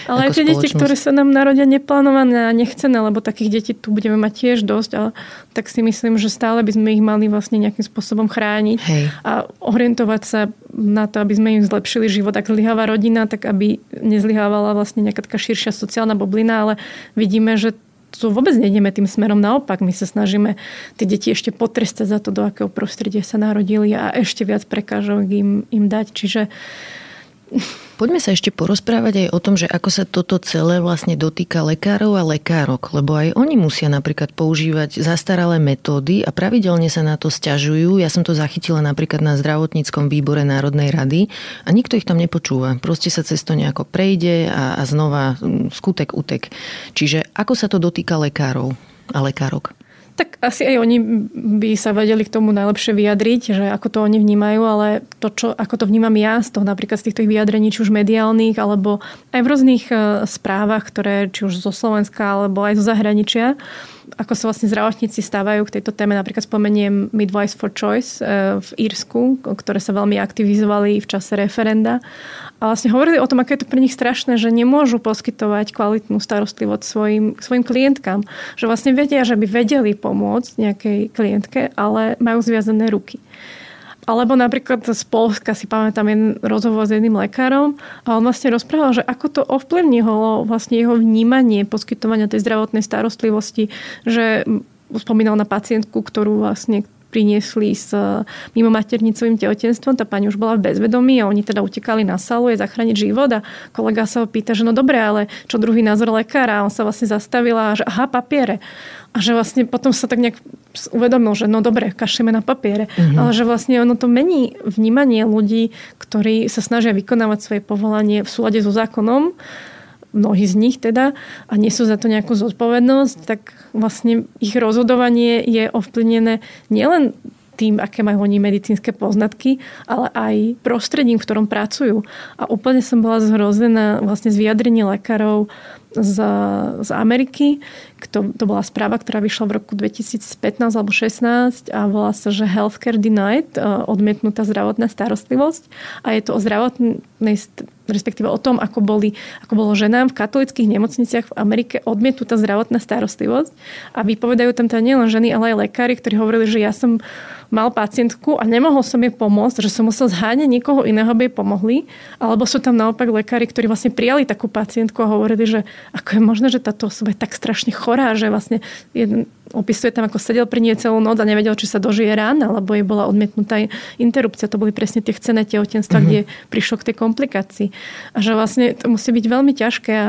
Ale aj tie deti, ktoré sa nám narodia neplánované a nechcené, lebo takých detí tu budeme mať tiež dosť, ale tak si myslím, že stále by sme ich mali vlastne nejakým spôsobom chrániť Hej. a orientovať sa na to, aby sme im zlepšili život. Ak zlyháva rodina, tak aby nezlyhávala vlastne nejaká taká širšia sociálna bublina, ale vidíme, že tu vôbec nejdeme tým smerom. Naopak, my sa snažíme tie deti ešte potrestať za to, do akého prostredia sa narodili a ešte viac prekážok im, im dať. Čiže Poďme sa ešte porozprávať aj o tom, že ako sa toto celé vlastne dotýka lekárov a lekárok, lebo aj oni musia napríklad používať zastaralé metódy a pravidelne sa na to stiažujú. Ja som to zachytila napríklad na zdravotníckom výbore Národnej rady a nikto ich tam nepočúva. Proste sa cez to nejako prejde a, a znova mm, skutek utek. Čiže ako sa to dotýka lekárov a lekárok? Tak asi aj oni by sa vedeli k tomu najlepšie vyjadriť, že ako to oni vnímajú, ale to, čo, ako to vnímam ja z toho napríklad z týchto vyjadrení, či už mediálnych, alebo aj v rôznych e, správach, ktoré či už zo Slovenska, alebo aj zo zahraničia, ako sa vlastne zdravotníci stávajú k tejto téme. Napríklad spomeniem Midwives for Choice e, v Írsku, ktoré sa veľmi aktivizovali v čase referenda a vlastne hovorili o tom, aké je to pre nich strašné, že nemôžu poskytovať kvalitnú starostlivosť svojim, svojim klientkám. Že vlastne vedia, že by vedeli pomôcť nejakej klientke, ale majú zviazané ruky. Alebo napríklad z Polska si pamätám jeden rozhovor s jedným lekárom a on vlastne rozprával, že ako to ovplyvnilo vlastne jeho vnímanie poskytovania tej zdravotnej starostlivosti, že spomínal na pacientku, ktorú vlastne priniesli s e, mimo maternicovým tehotenstvom. Tá pani už bola v bezvedomí a oni teda utekali na salu je zachrániť život a kolega sa ho pýta, že no dobre, ale čo druhý názor lekára? A on sa vlastne zastavila, že aha, papiere. A že vlastne potom sa tak nejak uvedomil, že no dobre, kašeme na papiere. Mm-hmm. Ale že vlastne ono to mení vnímanie ľudí, ktorí sa snažia vykonávať svoje povolanie v súlade so zákonom mnohí z nich teda, a nesú za to nejakú zodpovednosť, tak vlastne ich rozhodovanie je ovplyvnené nielen tým, aké majú oni medicínske poznatky, ale aj prostredím, v ktorom pracujú. A úplne som bola zhrozená vlastne z vyjadrení lekárov z, z Ameriky. To, to bola správa, ktorá vyšla v roku 2015 alebo 16 a volá sa, že Healthcare Denied, e, odmietnutá zdravotná starostlivosť. A je to o zdravotnej respektíve o tom, ako, boli, ako bolo ženám v katolických nemocniciach v Amerike odmietnutá zdravotná starostlivosť. A vypovedajú tam teda nielen ženy, ale aj lekári, ktorí hovorili, že ja som mal pacientku a nemohol som jej pomôcť, že som musel zháňať niekoho iného, aby jej pomohli. Alebo sú tam naopak lekári, ktorí vlastne prijali takú pacientku a hovorili, že ako je možné, že táto osoba je tak strašne chorá, že vlastne jeden, opisuje tam, ako sedel pri nej celú noc a nevedel, či sa dožije rána, lebo jej bola odmietnutá interrupcia. To boli presne tie chcené tehotenstva, mm-hmm. kde prišlo k tej komplikácii. A že vlastne to musí byť veľmi ťažké a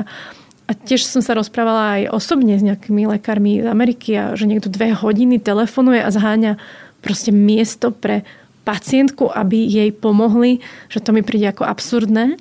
a tiež som sa rozprávala aj osobne s nejakými lekármi z Ameriky a že niekto dve hodiny telefonuje a zháňa proste miesto pre pacientku, aby jej pomohli, že to mi príde ako absurdné.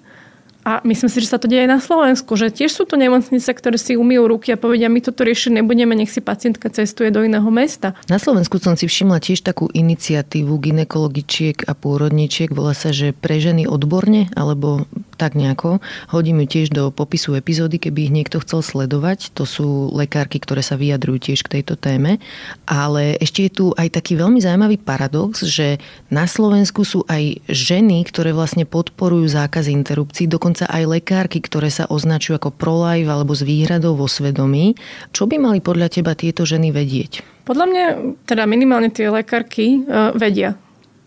A myslím si, že sa to deje aj na Slovensku, že tiež sú to nemocnice, ktoré si umýjú ruky a povedia, my toto riešiť nebudeme, nech si pacientka cestuje do iného mesta. Na Slovensku som si všimla tiež takú iniciatívu ginekologičiek a pôrodničiek, volá sa, že pre ženy odborne, alebo tak nejako. Hodím ju tiež do popisu epizódy, keby ich niekto chcel sledovať. To sú lekárky, ktoré sa vyjadrujú tiež k tejto téme. Ale ešte je tu aj taký veľmi zaujímavý paradox, že na Slovensku sú aj ženy, ktoré vlastne podporujú zákaz interrupcií, dokonca aj lekárky, ktoré sa označujú ako pro-life alebo s výhradou vo svedomí. Čo by mali podľa teba tieto ženy vedieť? Podľa mňa, teda minimálne tie lekárky uh, vedia,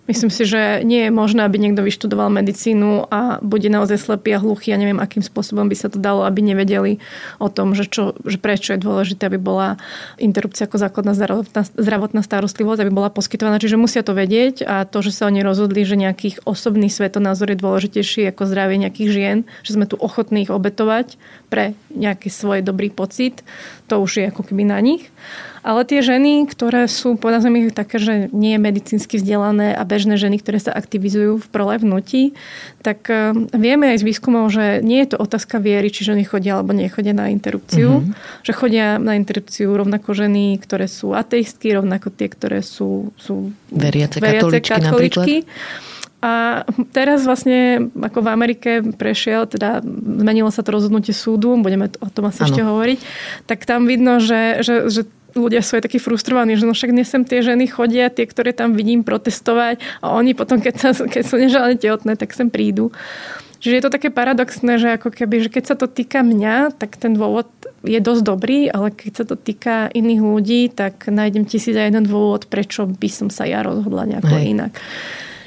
Myslím si, že nie je možné, aby niekto vyštudoval medicínu a bude naozaj slepý a hluchý a neviem, akým spôsobom by sa to dalo, aby nevedeli o tom, že, čo, že prečo je dôležité, aby bola interrupcia ako základná zdravotná, zdravotná starostlivosť, aby bola poskytovaná. Čiže musia to vedieť a to, že sa oni rozhodli, že nejakých osobný svetonázor je dôležitejší ako zdravie nejakých žien, že sme tu ochotní ich obetovať pre nejaký svoj dobrý pocit, to už je ako keby na nich. Ale tie ženy, ktoré sú, povedzme ich také, že nie je medicínsky vzdelané a bežné ženy, ktoré sa aktivizujú v prolevnutí, tak e, vieme aj z výskumov, že nie je to otázka viery, či ženy chodia alebo nechodia na interrupciu. Mm-hmm. Že chodia na interrupciu rovnako ženy, ktoré sú ateistky, rovnako tie, ktoré sú, sú veriace, veriace katoličky, katoličky. A teraz vlastne, ako v Amerike prešiel, teda zmenilo sa to rozhodnutie súdu, budeme o tom asi ano. ešte hovoriť, tak tam vidno, že, že, že ľudia sú aj takí frustrovaní, že no však dnes sem tie ženy chodia, tie, ktoré tam vidím protestovať a oni potom, keď, sa, keď sú neželane tehotné, tak sem prídu. Čiže je to také paradoxné, že ako keby, že keď sa to týka mňa, tak ten dôvod je dosť dobrý, ale keď sa to týka iných ľudí, tak nájdem tisíc a jeden dôvod, prečo by som sa ja rozhodla nejako Hej. inak.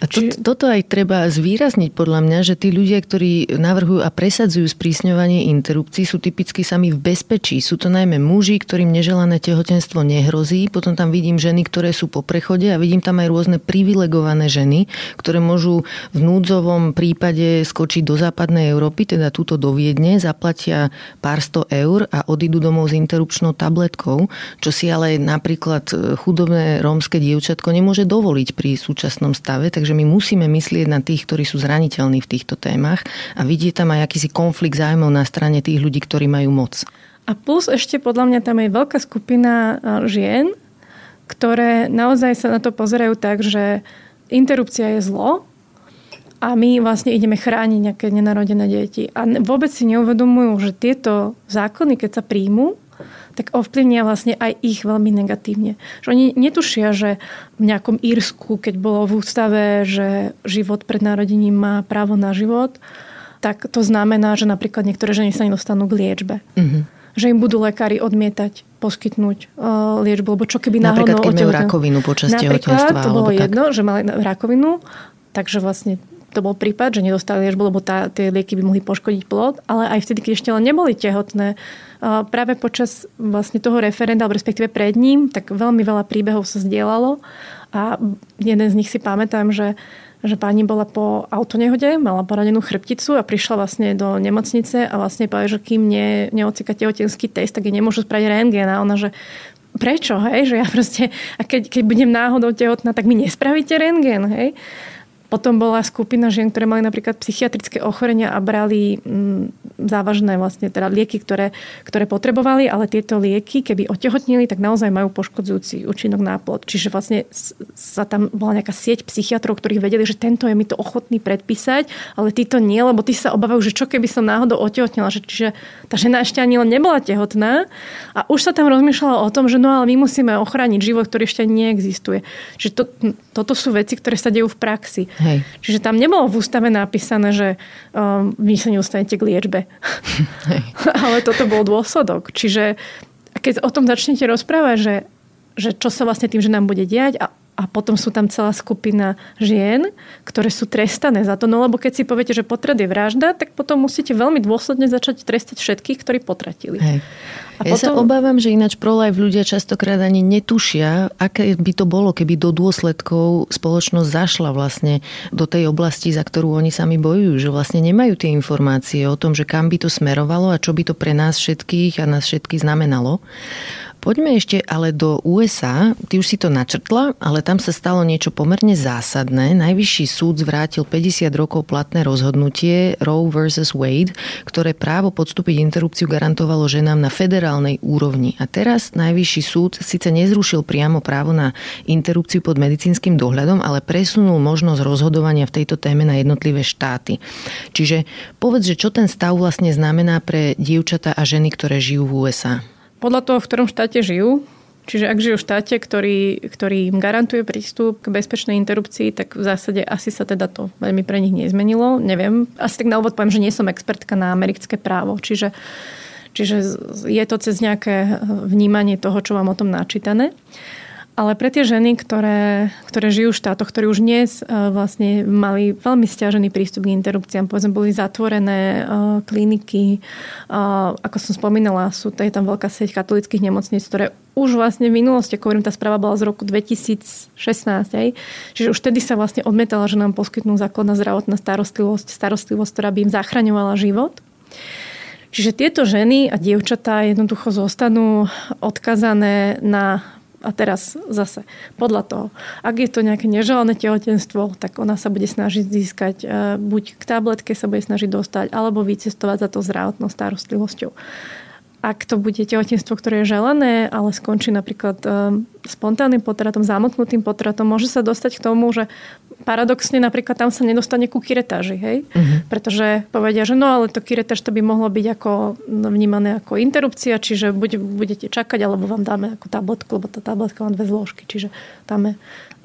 A to, toto aj treba zvýrazniť podľa mňa, že tí ľudia, ktorí navrhujú a presadzujú sprísňovanie interrupcií, sú typicky sami v bezpečí. Sú to najmä muži, ktorým neželané tehotenstvo nehrozí. Potom tam vidím ženy, ktoré sú po prechode a vidím tam aj rôzne privilegované ženy, ktoré môžu v núdzovom prípade skočiť do západnej Európy, teda túto do Viedne, zaplatia pár sto eur a odídu domov s interrupčnou tabletkou, čo si ale napríklad chudobné rómske dievčatko nemôže dovoliť pri súčasnom stave. Takže Takže my musíme myslieť na tých, ktorí sú zraniteľní v týchto témach a vidieť tam aj akýsi konflikt zájmov na strane tých ľudí, ktorí majú moc. A plus ešte podľa mňa tam je veľká skupina žien, ktoré naozaj sa na to pozerajú tak, že interrupcia je zlo a my vlastne ideme chrániť nejaké nenarodené deti. A vôbec si neuvedomujú, že tieto zákony, keď sa príjmu, tak ovplyvnia vlastne aj ich veľmi negatívne. Že oni netušia, že v nejakom Írsku, keď bolo v ústave, že život pred narodením má právo na život, tak to znamená, že napríklad niektoré ženy sa nedostanú k liečbe. Mm-hmm. Že im budú lekári odmietať poskytnúť uh, liečbu, lebo čo keby náhodou... Napríklad, keď majú rakovinu počas tehotenstva. to bolo jedno, tak. že mali rakovinu, takže vlastne to bol prípad, že nedostali liečbu, lebo tá, tie lieky by mohli poškodiť plod, ale aj vtedy, keď ešte len neboli tehotné, práve počas vlastne toho referenda, alebo respektíve pred ním, tak veľmi veľa príbehov sa zdieľalo a jeden z nich si pamätám, že že pani bola po autonehode, mala poradenú chrbticu a prišla vlastne do nemocnice a vlastne povedala, že kým ne, neocika tehotenský test, tak jej nemôžu spraviť rentgen. A ona, že prečo, hej, že ja proste, a keď, keď budem náhodou tehotná, tak mi nespravíte rentgen, hej. Potom bola skupina žien, ktoré mali napríklad psychiatrické ochorenia a brali mm, závažné vlastne teda lieky, ktoré, ktoré potrebovali, ale tieto lieky, keby otehotnili, tak naozaj majú poškodzujúci účinok na plod. Čiže vlastne sa tam bola nejaká sieť psychiatrov, ktorých vedeli, že tento je mi to ochotný predpísať, ale títo nie, lebo tí sa obávajú, že čo keby som náhodou otehotnila. Že, čiže tá žena ešte ani len nebola tehotná a už sa tam rozmýšľalo o tom, že no ale my musíme ochrániť život, ktorý ešte neexistuje. Čiže to, toto sú veci, ktoré sa dejú v praxi. Hej. Čiže tam nebolo v ústave napísané, že um, vy sa neustanete k liečbe. Hej. Ale toto bol dôsledok. Čiže keď o tom začnete rozprávať, že, že čo sa vlastne tým, že nám bude diať a a potom sú tam celá skupina žien, ktoré sú trestané za to. No lebo keď si poviete, že potrat je vražda, tak potom musíte veľmi dôsledne začať trestať všetkých, ktorí potratili. Hej. A ja potom... sa obávam, že ináč pro-life ľudia častokrát ani netušia, aké by to bolo, keby do dôsledkov spoločnosť zašla vlastne do tej oblasti, za ktorú oni sami bojujú. Že vlastne nemajú tie informácie o tom, že kam by to smerovalo a čo by to pre nás všetkých a nás všetkých znamenalo. Poďme ešte ale do USA. Ty už si to načrtla, ale tam sa stalo niečo pomerne zásadné. Najvyšší súd zvrátil 50 rokov platné rozhodnutie Roe vs. Wade, ktoré právo podstúpiť interrupciu garantovalo ženám na federálnej úrovni. A teraz Najvyšší súd síce nezrušil priamo právo na interrupciu pod medicínskym dohľadom, ale presunul možnosť rozhodovania v tejto téme na jednotlivé štáty. Čiže povedz, že čo ten stav vlastne znamená pre dievčatá a ženy, ktoré žijú v USA? Podľa toho, v ktorom štáte žijú, Čiže ak žijú v štáte, ktorý, ktorý im garantuje prístup k bezpečnej interrupcii, tak v zásade asi sa teda to veľmi pre nich nezmenilo. Neviem. Asi tak na úvod poviem, že nie som expertka na americké právo. Čiže, čiže je to cez nejaké vnímanie toho, čo mám o tom načítané. Ale pre tie ženy, ktoré, ktoré žijú v štátoch, ktorí už dnes uh, vlastne mali veľmi stiažený prístup k interrupciám, povedzme, boli zatvorené uh, kliniky, uh, ako som spomínala, sú je tam veľká sieť katolických nemocníc, ktoré už vlastne v minulosti, ako hovorím, tá správa bola z roku 2016, aj, čiže už vtedy sa vlastne odmetala, že nám poskytnú základná zdravotná starostlivosť, starostlivosť, ktorá by im zachraňovala život. Čiže tieto ženy a dievčatá jednoducho zostanú odkazané na a teraz zase podľa toho, ak je to nejaké neželané tehotenstvo, tak ona sa bude snažiť získať e, buď k tabletke sa bude snažiť dostať, alebo vycestovať za to zdravotnou starostlivosťou. Ak to bude tehotenstvo, ktoré je želané, ale skončí napríklad e, spontánnym potratom, zamotnutým potratom, môže sa dostať k tomu, že paradoxne napríklad tam sa nedostane ku kiretáži, hej? Uh-huh. Pretože povedia, že no ale to kiretáž to by mohlo byť ako vnímané ako interrupcia, čiže buď budete čakať, alebo vám dáme ako tabletku, lebo tá tabletka má dve zložky, čiže dáme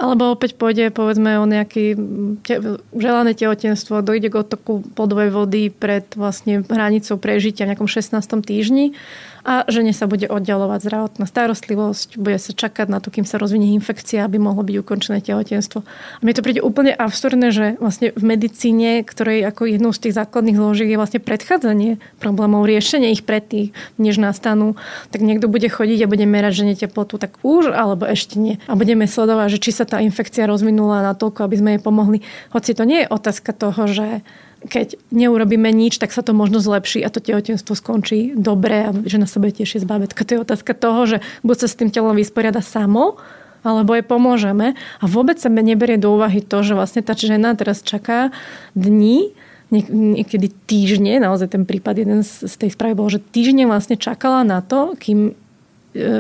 alebo opäť pôjde povedzme o nejaký te, želané tehotenstvo, dojde k otoku podovej vody pred vlastne hranicou prežitia v nejakom 16. týždni a žene sa bude oddialovať zdravotná starostlivosť, bude sa čakať na to, kým sa rozvinie infekcia, aby mohlo byť ukončené tehotenstvo. A mne to príde úplne absurdné, že vlastne v medicíne, ktorej ako jednou z tých základných zložiek je vlastne predchádzanie problémov, riešenie ich predtým, než nastanú, tak niekto bude chodiť a bude merať žene teplotu, tak už alebo ešte nie. A budeme sledovať, že či sa tá infekcia rozvinula na toľko, aby sme jej pomohli. Hoci to nie je otázka toho, že keď neurobíme nič, tak sa to možno zlepší a to tehotenstvo skončí dobre a žena sa bude tešiť z bábetka. To je otázka toho, že buď sa s tým telom vysporiada samo, alebo jej pomôžeme. A vôbec sa neberie do úvahy to, že vlastne tá žena teraz čaká dní, niekedy týždne, naozaj ten prípad jeden z tej správy bol, že týždne vlastne čakala na to, kým e,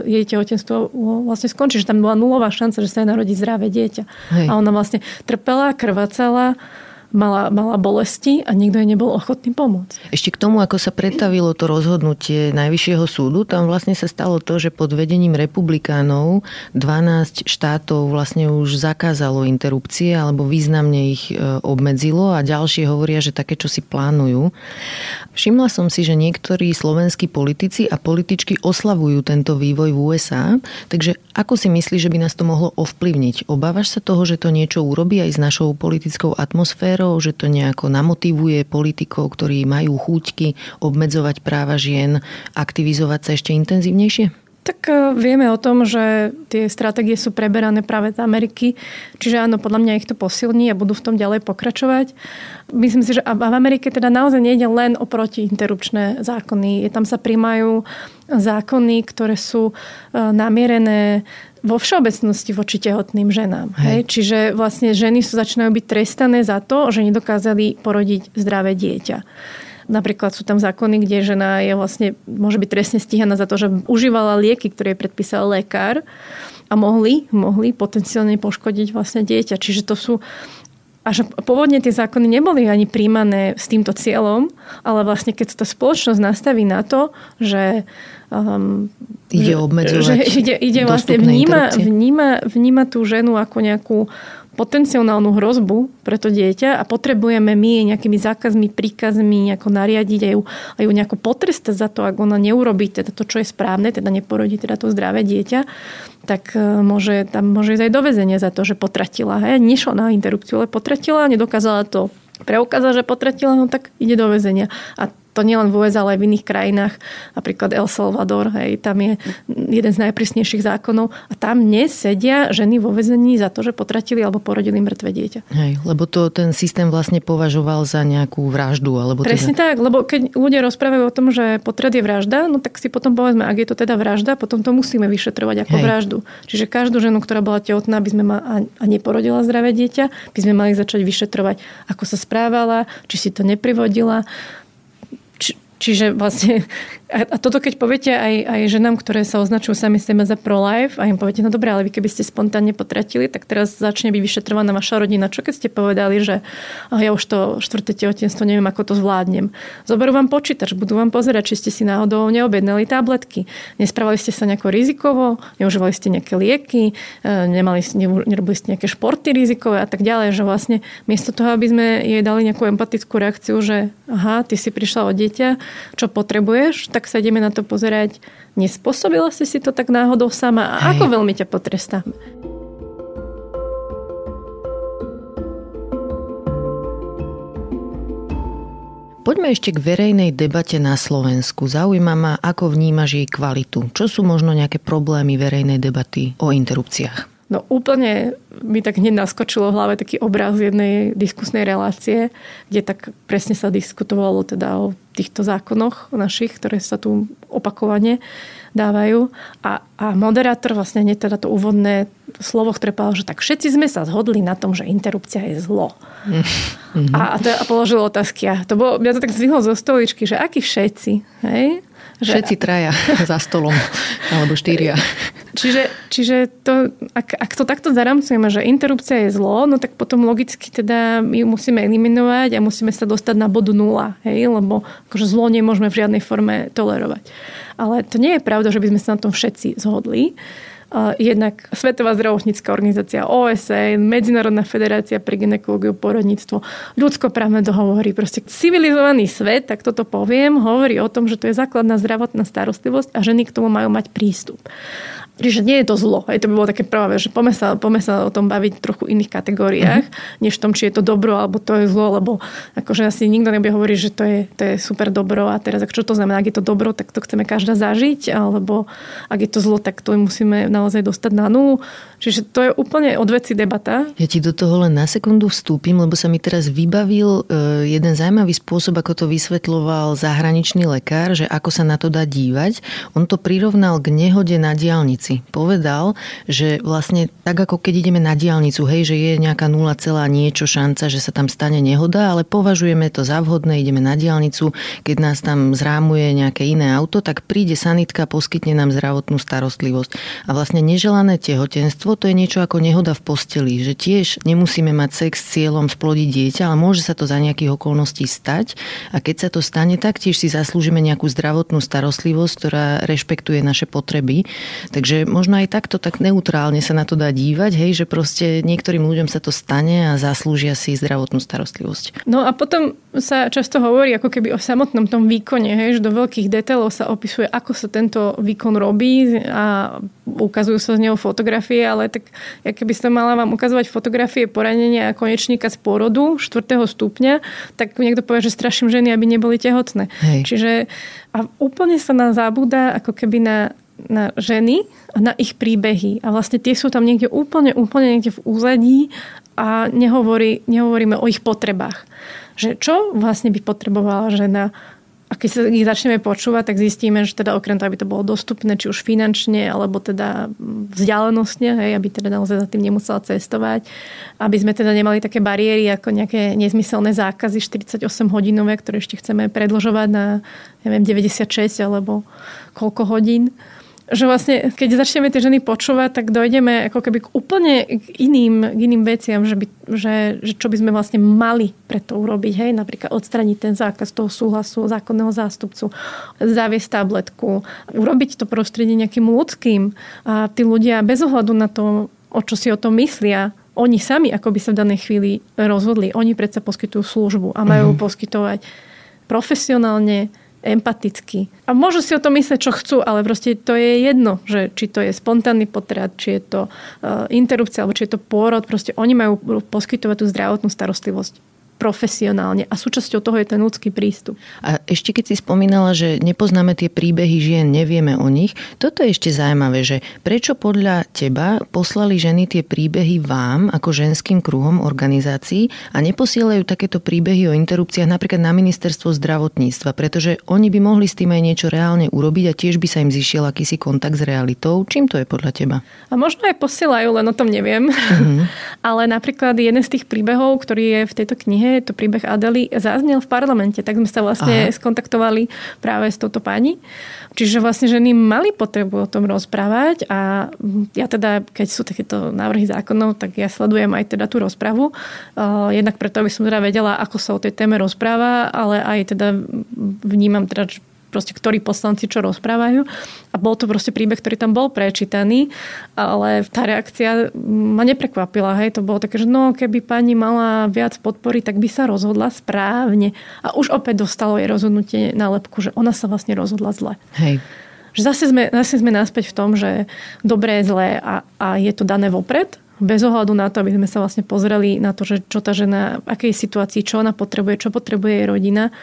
jej tehotenstvo vlastne skončí, že tam bola nulová šanca, že sa jej narodí zdravé dieťa. Hej. A ona vlastne trpela, krvácala, mala, mala bolesti a nikto jej nebol ochotný pomôcť. Ešte k tomu, ako sa pretavilo to rozhodnutie Najvyššieho súdu, tam vlastne sa stalo to, že pod vedením republikánov 12 štátov vlastne už zakázalo interrupcie alebo významne ich e, obmedzilo a ďalšie hovoria, že také, čo si plánujú. Všimla som si, že niektorí slovenskí politici a političky oslavujú tento vývoj v USA, takže ako si myslíš, že by nás to mohlo ovplyvniť? Obávaš sa toho, že to niečo urobí aj s našou politickou atmosférou? Smerov, že to nejako namotivuje politikov, ktorí majú chúťky obmedzovať práva žien, aktivizovať sa ešte intenzívnejšie? Tak e, vieme o tom, že tie stratégie sú preberané práve z Ameriky, čiže áno, podľa mňa ich to posilní a budú v tom ďalej pokračovať. Myslím si, že v Amerike teda naozaj nejde len o protiinterrupčné zákony. Tam sa príjmajú zákony, ktoré sú e, namierené vo všeobecnosti voči tehotným ženám. Hej. Hej? Čiže vlastne ženy sú začínajú byť trestané za to, že nedokázali porodiť zdravé dieťa. Napríklad sú tam zákony, kde žena je vlastne, môže byť trestne stíhaná za to, že užívala lieky, ktoré jej predpísal lekár a mohli, mohli potenciálne poškodiť vlastne dieťa. Čiže to sú a že pôvodne tie zákony neboli ani príjmané s týmto cieľom, ale vlastne keď sa tá spoločnosť nastaví na to, že um, ide obmedzovať že ide, ide vlastne vníma, vníma, vníma tú ženu ako nejakú potenciálnu hrozbu pre to dieťa a potrebujeme my nejakými zákazmi, príkazmi nejako nariadiť a ju, a ju nejako potrestať za to, ak ona neurobí teda to, čo je správne, teda neporodí teda to zdravé dieťa, tak e, môže, tam môže ísť aj do väzenia za to, že potratila. Hej. Nešla na interrupciu, ale potratila, nedokázala to preukázať, že potratila, no tak ide do väzenia. A to nielen v USA, ale aj v iných krajinách, napríklad El Salvador, hej, tam je jeden z najprísnejších zákonov a tam nesedia ženy vo väzení za to, že potratili alebo porodili mŕtve dieťa. Hej, lebo to ten systém vlastne považoval za nejakú vraždu. Alebo Presne teda... tak, lebo keď ľudia rozprávajú o tom, že potrat je vražda, no tak si potom povedzme, ak je to teda vražda, potom to musíme vyšetrovať ako hej. vraždu. Čiže každú ženu, ktorá bola tehotná, by sme ma, a neporodila zdravé dieťa, by sme mali začať vyšetrovať, ako sa správala, či si to neprivodila, Čiže vlastne, a toto keď poviete aj, aj ženám, ktoré sa označujú sami sebe za pro-life a im poviete, no dobré, ale vy keby ste spontánne potratili, tak teraz začne byť vyšetrovaná vaša rodina. Čo keď ste povedali, že ja už to štvrté tehotenstvo neviem, ako to zvládnem. Zoberú vám počítač, budú vám pozerať, či ste si náhodou neobjednali tabletky. Nespravali ste sa nejako rizikovo, neužívali ste nejaké lieky, e, nemali, nerobili ste nejaké športy rizikové a tak ďalej, že vlastne miesto toho, aby sme jej dali nejakú empatickú reakciu, že aha, ty si prišla od dieťa, čo potrebuješ, tak sa ideme na to pozerať. Nespôsobila si si to tak náhodou sama a ako veľmi ťa potrestáme. Poďme ešte k verejnej debate na Slovensku. Zaujíma ma, ako vnímaš jej kvalitu. Čo sú možno nejaké problémy verejnej debaty o interrupciách? No úplne mi tak hneď naskočilo v hlave taký obraz jednej diskusnej relácie, kde tak presne sa diskutovalo teda o týchto zákonoch našich, ktoré sa tu opakovane dávajú. A, a moderátor vlastne nie teda to úvodné slovo, povedal, že tak všetci sme sa zhodli na tom, že interrupcia je zlo. Mm-hmm. A, a, to, a položil otázky. A to bolo, mňa to tak zvihlo zo stoličky, že akí všetci, hej? Všetci traja za stolom, alebo štyria. Čiže, čiže to, ak, ak to takto zaramcujeme, že interrupcia je zlo, no tak potom logicky teda my musíme eliminovať a musíme sa dostať na bodu nula, hej? lebo akože zlo nemôžeme v žiadnej forme tolerovať. Ale to nie je pravda, že by sme sa na tom všetci zhodli jednak Svetová zdravotnícká organizácia OSN, Medzinárodná federácia pre ginekológiu, porodníctvo, ľudskoprávne dohovory, proste civilizovaný svet, tak toto poviem, hovorí o tom, že to je základná zdravotná starostlivosť a ženy k tomu majú mať prístup. Čiže nie je to zlo. Aj to by bolo také prvé, že poďme sa, poďme sa o tom baviť v trochu iných kategóriách, mm-hmm. než v tom, či je to dobro alebo to je zlo, lebo akože asi nikto nebude hovoriť, že to je, to je super dobro a teraz čo to znamená, ak je to dobro, tak to chceme každá zažiť, alebo ak je to zlo, tak to musíme naozaj dostať na nulu. Čiže to je úplne odveci debata. Ja ti do toho len na sekundu vstúpim, lebo sa mi teraz vybavil e, jeden zaujímavý spôsob, ako to vysvetloval zahraničný lekár, že ako sa na to dá dívať. On to prirovnal k nehode na diálnici. Povedal, že vlastne tak ako keď ideme na diálnicu, hej, že je nejaká 0, niečo šanca, že sa tam stane nehoda, ale považujeme to za vhodné, ideme na diálnicu, keď nás tam zrámuje nejaké iné auto, tak príde sanitka, poskytne nám zdravotnú starostlivosť. A vlastne neželané tehotenstvo to je niečo ako nehoda v posteli, že tiež nemusíme mať sex s cieľom splodiť dieťa, ale môže sa to za nejakých okolností stať a keď sa to stane, tak tiež si zaslúžime nejakú zdravotnú starostlivosť, ktorá rešpektuje naše potreby. Takže možno aj takto tak neutrálne sa na to dá dívať, hej, že proste niektorým ľuďom sa to stane a zaslúžia si zdravotnú starostlivosť. No a potom sa často hovorí ako keby o samotnom tom výkone, hej, že do veľkých detailov sa opisuje, ako sa tento výkon robí a ukazujú sa z neho fotografie, ale tak ja keby som mala vám ukazovať fotografie poranenia konečníka z pôrodu 4. stupňa, tak niekto povie, že straším ženy, aby neboli tehotné. Hej. Čiže a úplne sa nám zabúda ako keby na na ženy a na ich príbehy. A vlastne tie sú tam niekde úplne, úplne niekde v úzadí a nehovorí, nehovoríme o ich potrebách. Že čo vlastne by potrebovala žena A keď sa ich začneme počúvať, tak zistíme, že teda okrem toho, aby to bolo dostupné, či už finančne, alebo teda vzdialenostne, hej, aby teda naozaj za tým nemusela cestovať, aby sme teda nemali také bariéry ako nejaké nezmyselné zákazy 48 hodinové, ktoré ešte chceme predlžovať na neviem, 96 alebo koľko hodín že vlastne, keď začneme tie ženy počúvať, tak dojdeme ako keby k úplne k iným, k iným veciam, že, by, že, že čo by sme vlastne mali pre to urobiť. Hej? Napríklad odstraniť ten zákaz toho súhlasu zákonného zástupcu, zaviesť tabletku, urobiť to prostredie nejakým ľudským. A tí ľudia bez ohľadu na to, o čo si o tom myslia, oni sami ako by sa v danej chvíli rozhodli. Oni predsa poskytujú službu a majú mm-hmm. poskytovať profesionálne, empaticky. A môžu si o tom myslieť, čo chcú, ale proste to je jedno, že či to je spontánny potrat, či je to uh, interrupcia, alebo či je to pôrod. Proste oni majú poskytovať tú zdravotnú starostlivosť profesionálne a súčasťou toho je ten ľudský prístup. A ešte keď si spomínala, že nepoznáme tie príbehy žien, nevieme o nich, toto je ešte zaujímavé, že prečo podľa teba poslali ženy tie príbehy vám ako ženským kruhom organizácií a neposielajú takéto príbehy o interrupciách napríklad na ministerstvo zdravotníctva, pretože oni by mohli s tým aj niečo reálne urobiť a tiež by sa im zišiel akýsi kontakt s realitou. Čím to je podľa teba? A možno aj posielajú, len o tom neviem. Mm-hmm. Ale napríklad jeden z tých príbehov, ktorý je v tejto knihe, je to príbeh Adely, zaznel v parlamente. Tak sme sa vlastne Aha. skontaktovali práve s touto pani. Čiže vlastne ženy mali potrebu o tom rozprávať a ja teda, keď sú takéto návrhy zákonov, tak ja sledujem aj teda tú rozpravu. Jednak preto, aby som teda vedela, ako sa o tej téme rozpráva, ale aj teda vnímam teda, proste ktorí poslanci čo rozprávajú. A bol to proste príbeh, ktorý tam bol prečítaný, ale tá reakcia ma neprekvapila. Hej. To bolo také, že no, keby pani mala viac podpory, tak by sa rozhodla správne. A už opäť dostalo jej rozhodnutie na lepku, že ona sa vlastne rozhodla zle. Hej. Že zase sme, zase sme naspäť v tom, že dobré je zlé a, a je to dané vopred, bez ohľadu na to, aby sme sa vlastne pozreli na to, že čo tá žena, v akej situácii, čo ona potrebuje, čo potrebuje jej rodina,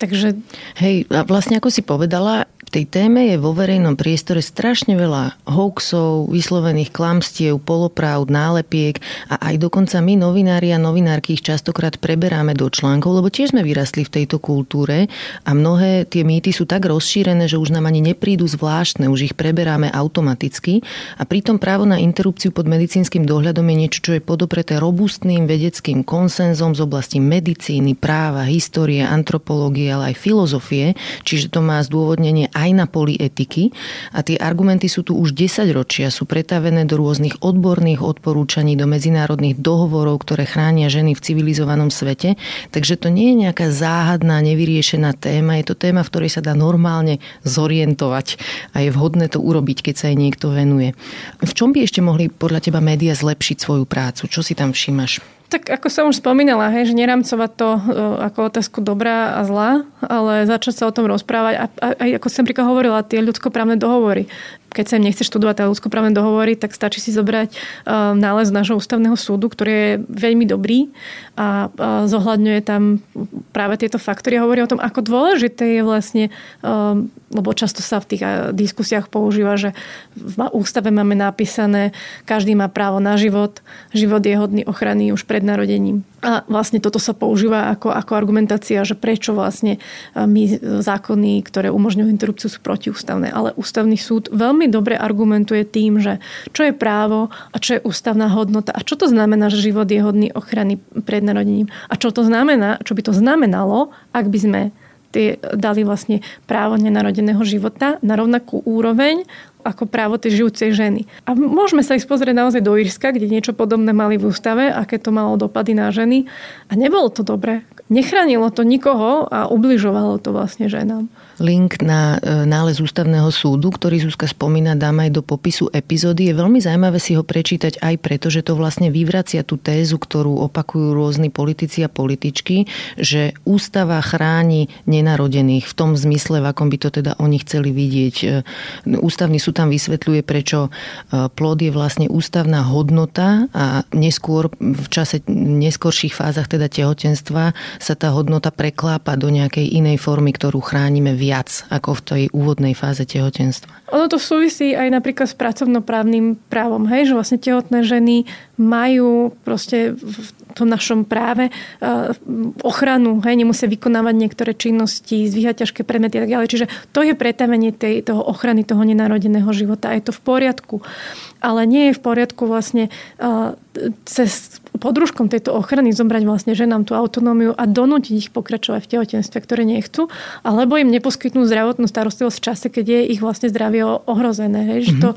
Takže... Hej, a vlastne ako si povedala, tej téme je vo verejnom priestore strašne veľa hoaxov, vyslovených klamstiev, polopravd, nálepiek a aj dokonca my novinári a novinárky ich častokrát preberáme do článkov, lebo tiež sme vyrastli v tejto kultúre a mnohé tie mýty sú tak rozšírené, že už nám ani neprídu zvláštne, už ich preberáme automaticky. A pritom právo na interrupciu pod medicínskym dohľadom je niečo, čo je podopreté robustným vedeckým konsenzom z oblasti medicíny, práva, histórie, antropológie, ale aj filozofie, čiže to má zdôvodnenie aj na poli etiky a tie argumenty sú tu už 10 ročia, sú pretavené do rôznych odborných odporúčaní, do medzinárodných dohovorov, ktoré chránia ženy v civilizovanom svete. Takže to nie je nejaká záhadná, nevyriešená téma, je to téma, v ktorej sa dá normálne zorientovať a je vhodné to urobiť, keď sa jej niekto venuje. V čom by ešte mohli podľa teba média zlepšiť svoju prácu? Čo si tam všímaš? Tak ako som už spomínala, hej, že neramcovať to e, ako otázku dobrá a zlá, ale začať sa o tom rozprávať. A, a, a ako som príklad hovorila, tie ľudskoprávne dohovory keď sa im nechce študovať ľudskoprávne dohovory, tak stačí si zobrať uh, nález nášho ústavného súdu, ktorý je veľmi dobrý a uh, zohľadňuje tam práve tieto faktory a hovorí o tom, ako dôležité je vlastne, uh, lebo často sa v tých diskusiách používa, že v ústave máme napísané, každý má právo na život, život je hodný ochrany už pred narodením. A vlastne toto sa používa ako, ako argumentácia, že prečo vlastne my zákony, ktoré umožňujú interrupciu, sú protiústavné. Ale ústavný súd veľmi dobre argumentuje tým, že čo je právo a čo je ústavná hodnota a čo to znamená, že život je hodný ochrany pred narodením. A čo to znamená, čo by to znamenalo, ak by sme tie, dali vlastne právo nenarodeného života na rovnakú úroveň ako právo tej žijúcej ženy. A môžeme sa ísť pozrieť naozaj do Írska, kde niečo podobné mali v ústave, aké to malo dopady na ženy. A nebolo to dobre. Nechránilo to nikoho a ubližovalo to vlastne ženám. Link na e, nález ústavného súdu, ktorý Zuzka spomína, dám aj do popisu epizódy. Je veľmi zaujímavé si ho prečítať aj preto, že to vlastne vyvracia tú tézu, ktorú opakujú rôzni politici a političky, že ústava chráni nenarodených v tom zmysle, v akom by to teda oni chceli vidieť. E, ústavný súd tam vysvetľuje, prečo e, plod je vlastne ústavná hodnota a neskôr v čase neskorších fázach teda tehotenstva sa tá hodnota preklápa do nejakej inej formy, ktorú chránime viac ako v tej úvodnej fáze tehotenstva. Ono to súvisí aj napríklad s pracovnoprávnym právom, hej, že vlastne tehotné ženy majú proste tom našom práve ochranu, hej, nemusia vykonávať niektoré činnosti, zvíhať ťažké predmety a tak ďalej. Čiže to je pretavenie tej, toho ochrany toho nenarodeného života. Je to v poriadku. Ale nie je v poriadku vlastne cez podružkom tejto ochrany zobrať vlastne ženám tú autonómiu a donútiť ich pokračovať v tehotenstve, ktoré nechcú, alebo im neposkytnú zdravotnú starostlivosť v čase, keď je ich vlastne zdravie ohrozené. Hej, mm-hmm. to,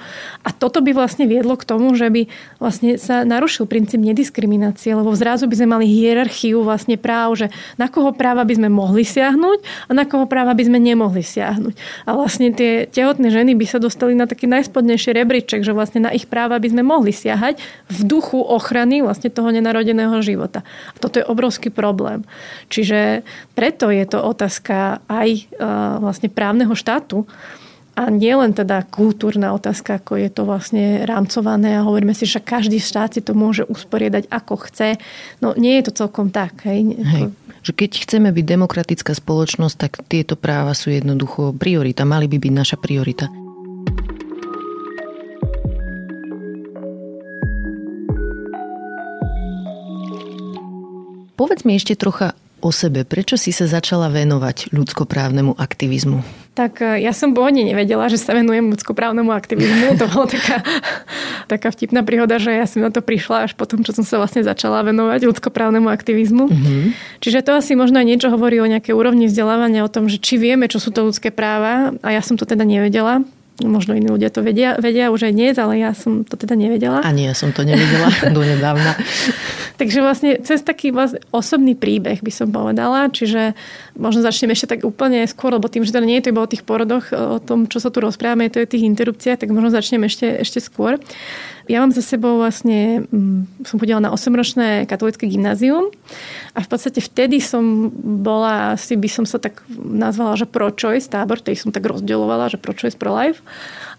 a toto by vlastne viedlo k tomu, že by vlastne sa narušil princíp nediskriminácie, lebo zrazu by sme mali hierarchiu vlastne práv, že na koho práva by sme mohli siahnuť a na koho práva by sme nemohli siahnuť. A vlastne tie tehotné ženy by sa dostali na taký najspodnejší rebríček, že vlastne na ich práva by sme mohli siahať v duchu ochrany vlastne toho nenarodeného života. A toto je obrovský problém. Čiže preto je to otázka aj e, vlastne právneho štátu, a nie len teda kultúrna otázka, ako je to vlastne rámcované a hovoríme si, že každý štát si to môže usporiadať ako chce. No nie je to celkom tak. Hej. hej. Že keď chceme byť demokratická spoločnosť, tak tieto práva sú jednoducho priorita. Mali by byť naša priorita. Povedz mi ešte trocha o sebe. Prečo si sa začala venovať ľudskoprávnemu aktivizmu? Tak e, ja som pôvodne nevedela, že sa venujem ľudskoprávnemu aktivizmu. To bola taká, taká vtipná príhoda, že ja som na to prišla až potom, čo som sa vlastne začala venovať ľudskoprávnemu aktivizmu. Mm-hmm. Čiže to asi možno aj niečo hovorí o nejakej úrovni vzdelávania, o tom, že či vieme, čo sú to ľudské práva. A ja som to teda nevedela možno iní ľudia to vedia, vedia už aj dnes, ale ja som to teda nevedela. Ani ja som to nevedela do nedávna. Takže vlastne cez taký vlastne osobný príbeh by som povedala, čiže možno začneme ešte tak úplne skôr, lebo tým, že teda nie je to iba o tých porodoch, o tom, čo sa tu rozprávame, to je o tých interrupciách, tak možno začneme ešte, ešte skôr. Ja mám za sebou vlastne, mm, som chodila na 8-ročné katolické gymnázium a v podstate vtedy som bola, asi by som sa tak nazvala, že pro-choice tábor, ktorý som tak rozdeľovala, že pro-choice, pro-life.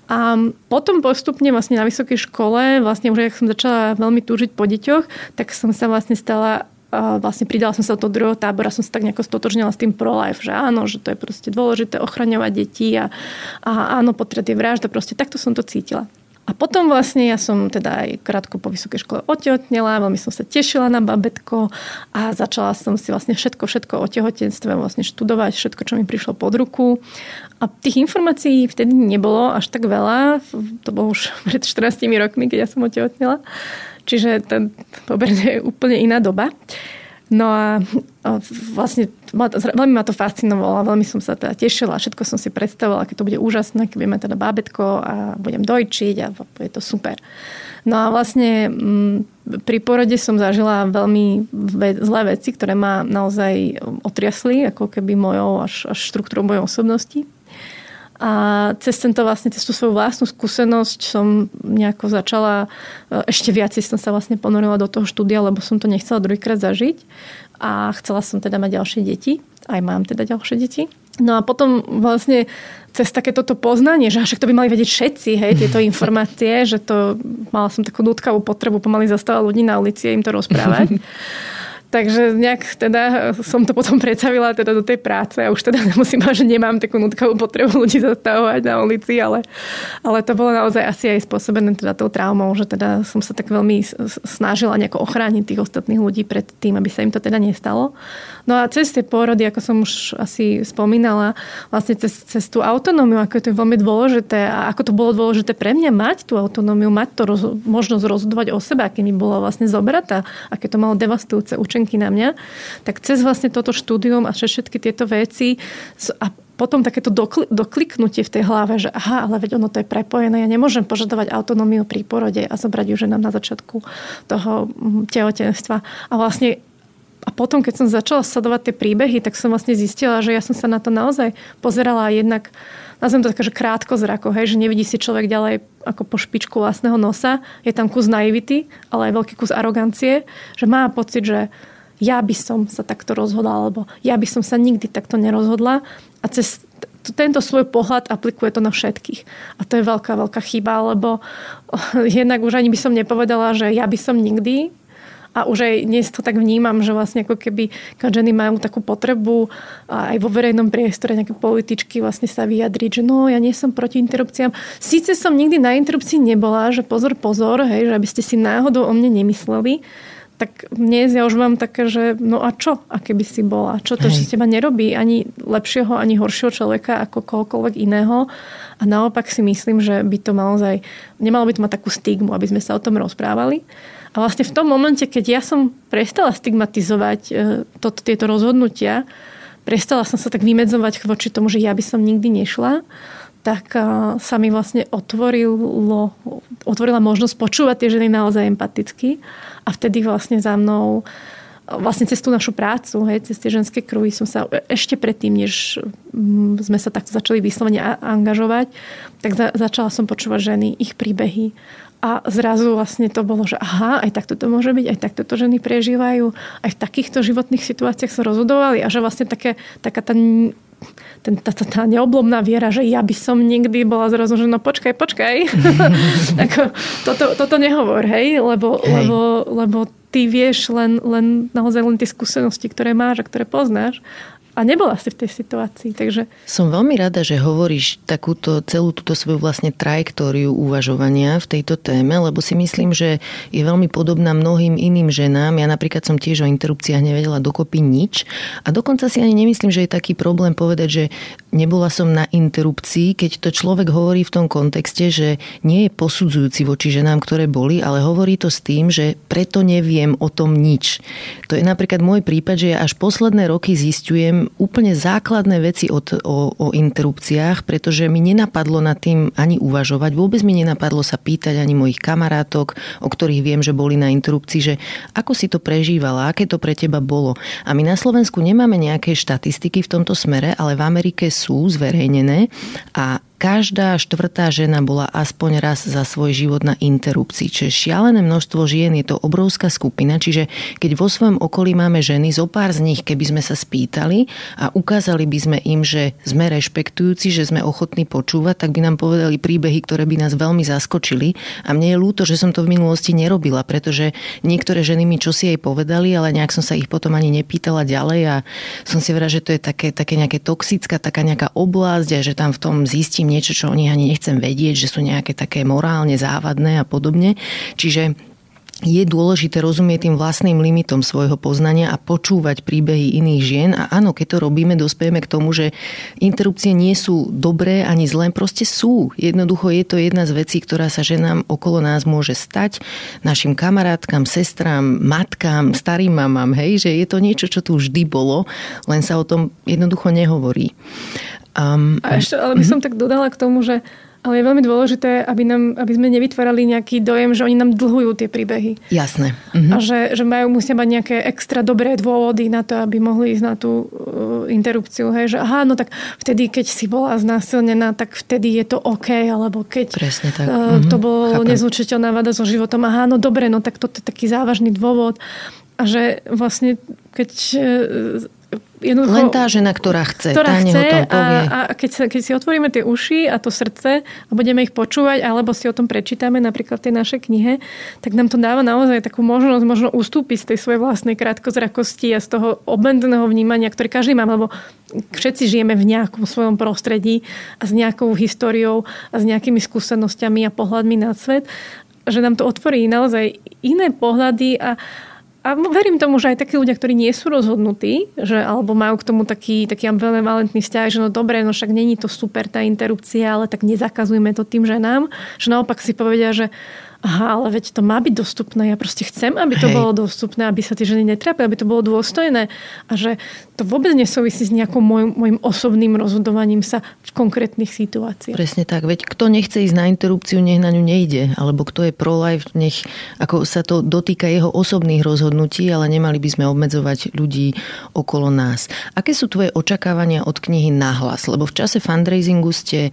A potom postupne vlastne na vysokej škole, vlastne už ak som začala veľmi túžiť po deťoch, tak som sa vlastne stala vlastne pridala som sa do toho druhého tábora, som sa tak nejako stotožnila s tým pro-life, že áno, že to je proste dôležité ochraňovať deti a, a áno, potret je vražda, proste takto som to cítila. A potom vlastne ja som teda aj krátko po vysokej škole otehotnela, veľmi som sa tešila na babetko a začala som si vlastne všetko, všetko o tehotenstve vlastne študovať, všetko, čo mi prišlo pod ruku. A tých informácií vtedy nebolo až tak veľa. To bolo už pred 14 rokmi, keď ja som otehotnela. Čiže ten poberne je úplne iná doba. No a vlastne veľmi ma to fascinovalo a veľmi som sa teda tešila. Všetko som si predstavovala, keď to bude úžasné, keď budeme teda bábetko a budem dojčiť a je to super. No a vlastne mm, pri porode som zažila veľmi zlé veci, ktoré ma naozaj otriasli, ako keby mojou až, až štruktúrou mojej osobnosti. A cez tento vlastne, cez tú svoju vlastnú skúsenosť som nejako začala, e, ešte viac som sa vlastne ponorila do toho štúdia, lebo som to nechcela druhýkrát zažiť. A chcela som teda mať ďalšie deti. Aj mám teda ďalšie deti. No a potom vlastne cez takéto poznanie, že však to by mali vedieť všetci, hej, tieto informácie, že to mala som takú nutkavú potrebu pomaly zastávať ľudí na ulici a im to rozprávať. Takže nejak teda som to potom predstavila teda do tej práce a už teda nemusím mať, že nemám takú nutkavú potrebu ľudí zastavovať na ulici, ale, ale to bolo naozaj asi aj spôsobené teda tou traumou, že teda som sa tak veľmi snažila nejako ochrániť tých ostatných ľudí pred tým, aby sa im to teda nestalo. No a cez tie pôrody, ako som už asi spomínala, vlastne cez, cez tú autonómiu, ako je to veľmi dôležité a ako to bolo dôležité pre mňa mať tú autonómiu, mať to roz, možnosť rozhodovať o sebe, aké mi bola vlastne zobratá, aké to malo devastujúce účinky myšlienky na mňa, tak cez vlastne toto štúdium a všetky tieto veci a potom takéto dokl- dokliknutie v tej hlave, že aha, ale veď ono to je prepojené, ja nemôžem požadovať autonómiu pri porode a zobrať ju ženám na začiatku toho mm, tehotenstva. A vlastne a potom, keď som začala sledovať tie príbehy, tak som vlastne zistila, že ja som sa na to naozaj pozerala jednak, nazvem to také, že krátko zrako, hej, že nevidí si človek ďalej ako po špičku vlastného nosa. Je tam kus naivity, ale aj veľký kus arogancie, že má pocit, že ja by som sa takto rozhodla, alebo ja by som sa nikdy takto nerozhodla a cez tento svoj pohľad aplikuje to na všetkých. A to je veľká, veľká chyba, lebo jednak už ani by som nepovedala, že ja by som nikdy, a už aj dnes to tak vnímam, že vlastne ako keby ženy majú takú potrebu aj vo verejnom priestore nejaké političky vlastne sa vyjadriť, že no, ja nie som proti interrupciám. Síce som nikdy na interrupcii nebola, že pozor, pozor, hej, že aby ste si náhodou o mne nemysleli, tak dnes ja už mám také, že no a čo, a keby si bola? Čo to, Hej. že z teba nerobí ani lepšieho, ani horšieho človeka ako kohokoľvek iného. A naopak si myslím, že by to naozaj, nemalo by to mať takú stigmu, aby sme sa o tom rozprávali. A vlastne v tom momente, keď ja som prestala stigmatizovať e, to, tieto rozhodnutia, prestala som sa tak vymedzovať voči tomu, že ja by som nikdy nešla, tak sa mi vlastne otvorilo, otvorila možnosť počúvať tie ženy naozaj empaticky a vtedy vlastne za mnou vlastne cez tú našu prácu, hej, cez tie ženské kruhy som sa ešte predtým, než mm, sme sa takto začali vyslovene angažovať, tak za, začala som počúvať ženy, ich príbehy. A zrazu vlastne to bolo, že aha, aj takto to môže byť, aj takto to ženy prežívajú, aj v takýchto životných situáciách sa rozhodovali a že vlastne také, taká tá ten, tá, tá, tá neoblomná viera, že ja by som nikdy bola zrazu, že no počkaj, počkaj. Ako, toto, toto nehovor, hej? Lebo, hej. Lebo, lebo ty vieš len, len naozaj len tie skúsenosti, ktoré máš a ktoré poznáš a nebola si v tej situácii. Takže... Som veľmi rada, že hovoríš takúto celú túto svoju vlastne trajektóriu uvažovania v tejto téme, lebo si myslím, že je veľmi podobná mnohým iným ženám. Ja napríklad som tiež o interrupciách nevedela dokopy nič a dokonca si ani nemyslím, že je taký problém povedať, že nebola som na interrupcii, keď to človek hovorí v tom kontexte, že nie je posudzujúci voči ženám, ktoré boli, ale hovorí to s tým, že preto neviem o tom nič. To je napríklad môj prípad, že ja až posledné roky zistujem, úplne základné veci od, o, o interrupciách, pretože mi nenapadlo nad tým ani uvažovať. Vôbec mi nenapadlo sa pýtať ani mojich kamarátok, o ktorých viem, že boli na interrupcii, že ako si to prežívala, aké to pre teba bolo. A my na Slovensku nemáme nejaké štatistiky v tomto smere, ale v Amerike sú zverejnené a každá štvrtá žena bola aspoň raz za svoj život na interrupcii. Čiže šialené množstvo žien je to obrovská skupina, čiže keď vo svojom okolí máme ženy, zo pár z nich, keby sme sa spýtali a ukázali by sme im, že sme rešpektujúci, že sme ochotní počúvať, tak by nám povedali príbehy, ktoré by nás veľmi zaskočili. A mne je ľúto, že som to v minulosti nerobila, pretože niektoré ženy mi čosi jej povedali, ale nejak som sa ich potom ani nepýtala ďalej a som si verila, že to je také, také nejaké toxická, taká nejaká oblasť a že tam v tom zistím niečo, čo o ani nechcem vedieť, že sú nejaké také morálne závadné a podobne. Čiže je dôležité rozumieť tým vlastným limitom svojho poznania a počúvať príbehy iných žien. A áno, keď to robíme, dospejeme k tomu, že interrupcie nie sú dobré ani zlé, proste sú. Jednoducho je to jedna z vecí, ktorá sa ženám okolo nás môže stať, našim kamarátkam, sestrám, matkám, starým mamám, hej, že je to niečo, čo tu vždy bolo, len sa o tom jednoducho nehovorí. Um, a ešte, ale by som uh-huh. tak dodala k tomu, že ale je veľmi dôležité, aby, nám, aby sme nevytvárali nejaký dojem, že oni nám dlhujú tie príbehy. Jasné. Uh-huh. A že, že majú, musia mať nejaké extra dobré dôvody na to, aby mohli ísť na tú uh, interrupciu. Hej? Že aha, no tak vtedy, keď si bola znásilnená, tak vtedy je to OK, alebo keď Presne tak. Uh, to bolo nezlučiteľná vada so životom. Aha, no dobre, no tak to je taký závažný dôvod. A že vlastne, keď uh, jednoducho... Len tá žena, ktorá chce, ktorá tá chce o tom povie. A, a keď, sa, keď si otvoríme tie uši a to srdce a budeme ich počúvať, alebo si o tom prečítame napríklad v tej našej knihe, tak nám to dáva naozaj takú možnosť možno ustúpiť z tej svojej vlastnej krátkozrakosti a z toho obmedzeného vnímania, ktoré každý má, lebo všetci žijeme v nejakom svojom prostredí a s nejakou históriou a s nejakými skúsenosťami a pohľadmi na svet, že nám to otvorí naozaj iné pohľady a, a verím tomu, že aj takí ľudia, ktorí nie sú rozhodnutí, že, alebo majú k tomu taký, taký ambivalentný vzťah, že no dobre, no však není to super tá interrupcia, ale tak nezakazujme to tým ženám, že naopak si povedia, že aha, ale veď to má byť dostupné. Ja proste chcem, aby to Hej. bolo dostupné, aby sa tie ženy netrápili, aby to bolo dôstojné. A že to vôbec nesúvisí s nejakým môjim osobným rozhodovaním sa v konkrétnych situáciách. Presne tak. Veď kto nechce ísť na interrupciu, nech na ňu nejde. Alebo kto je pro-life, nech ako sa to dotýka jeho osobných rozhodnutí, ale nemali by sme obmedzovať ľudí okolo nás. Aké sú tvoje očakávania od knihy Nahlas? Lebo v čase fundraisingu ste e,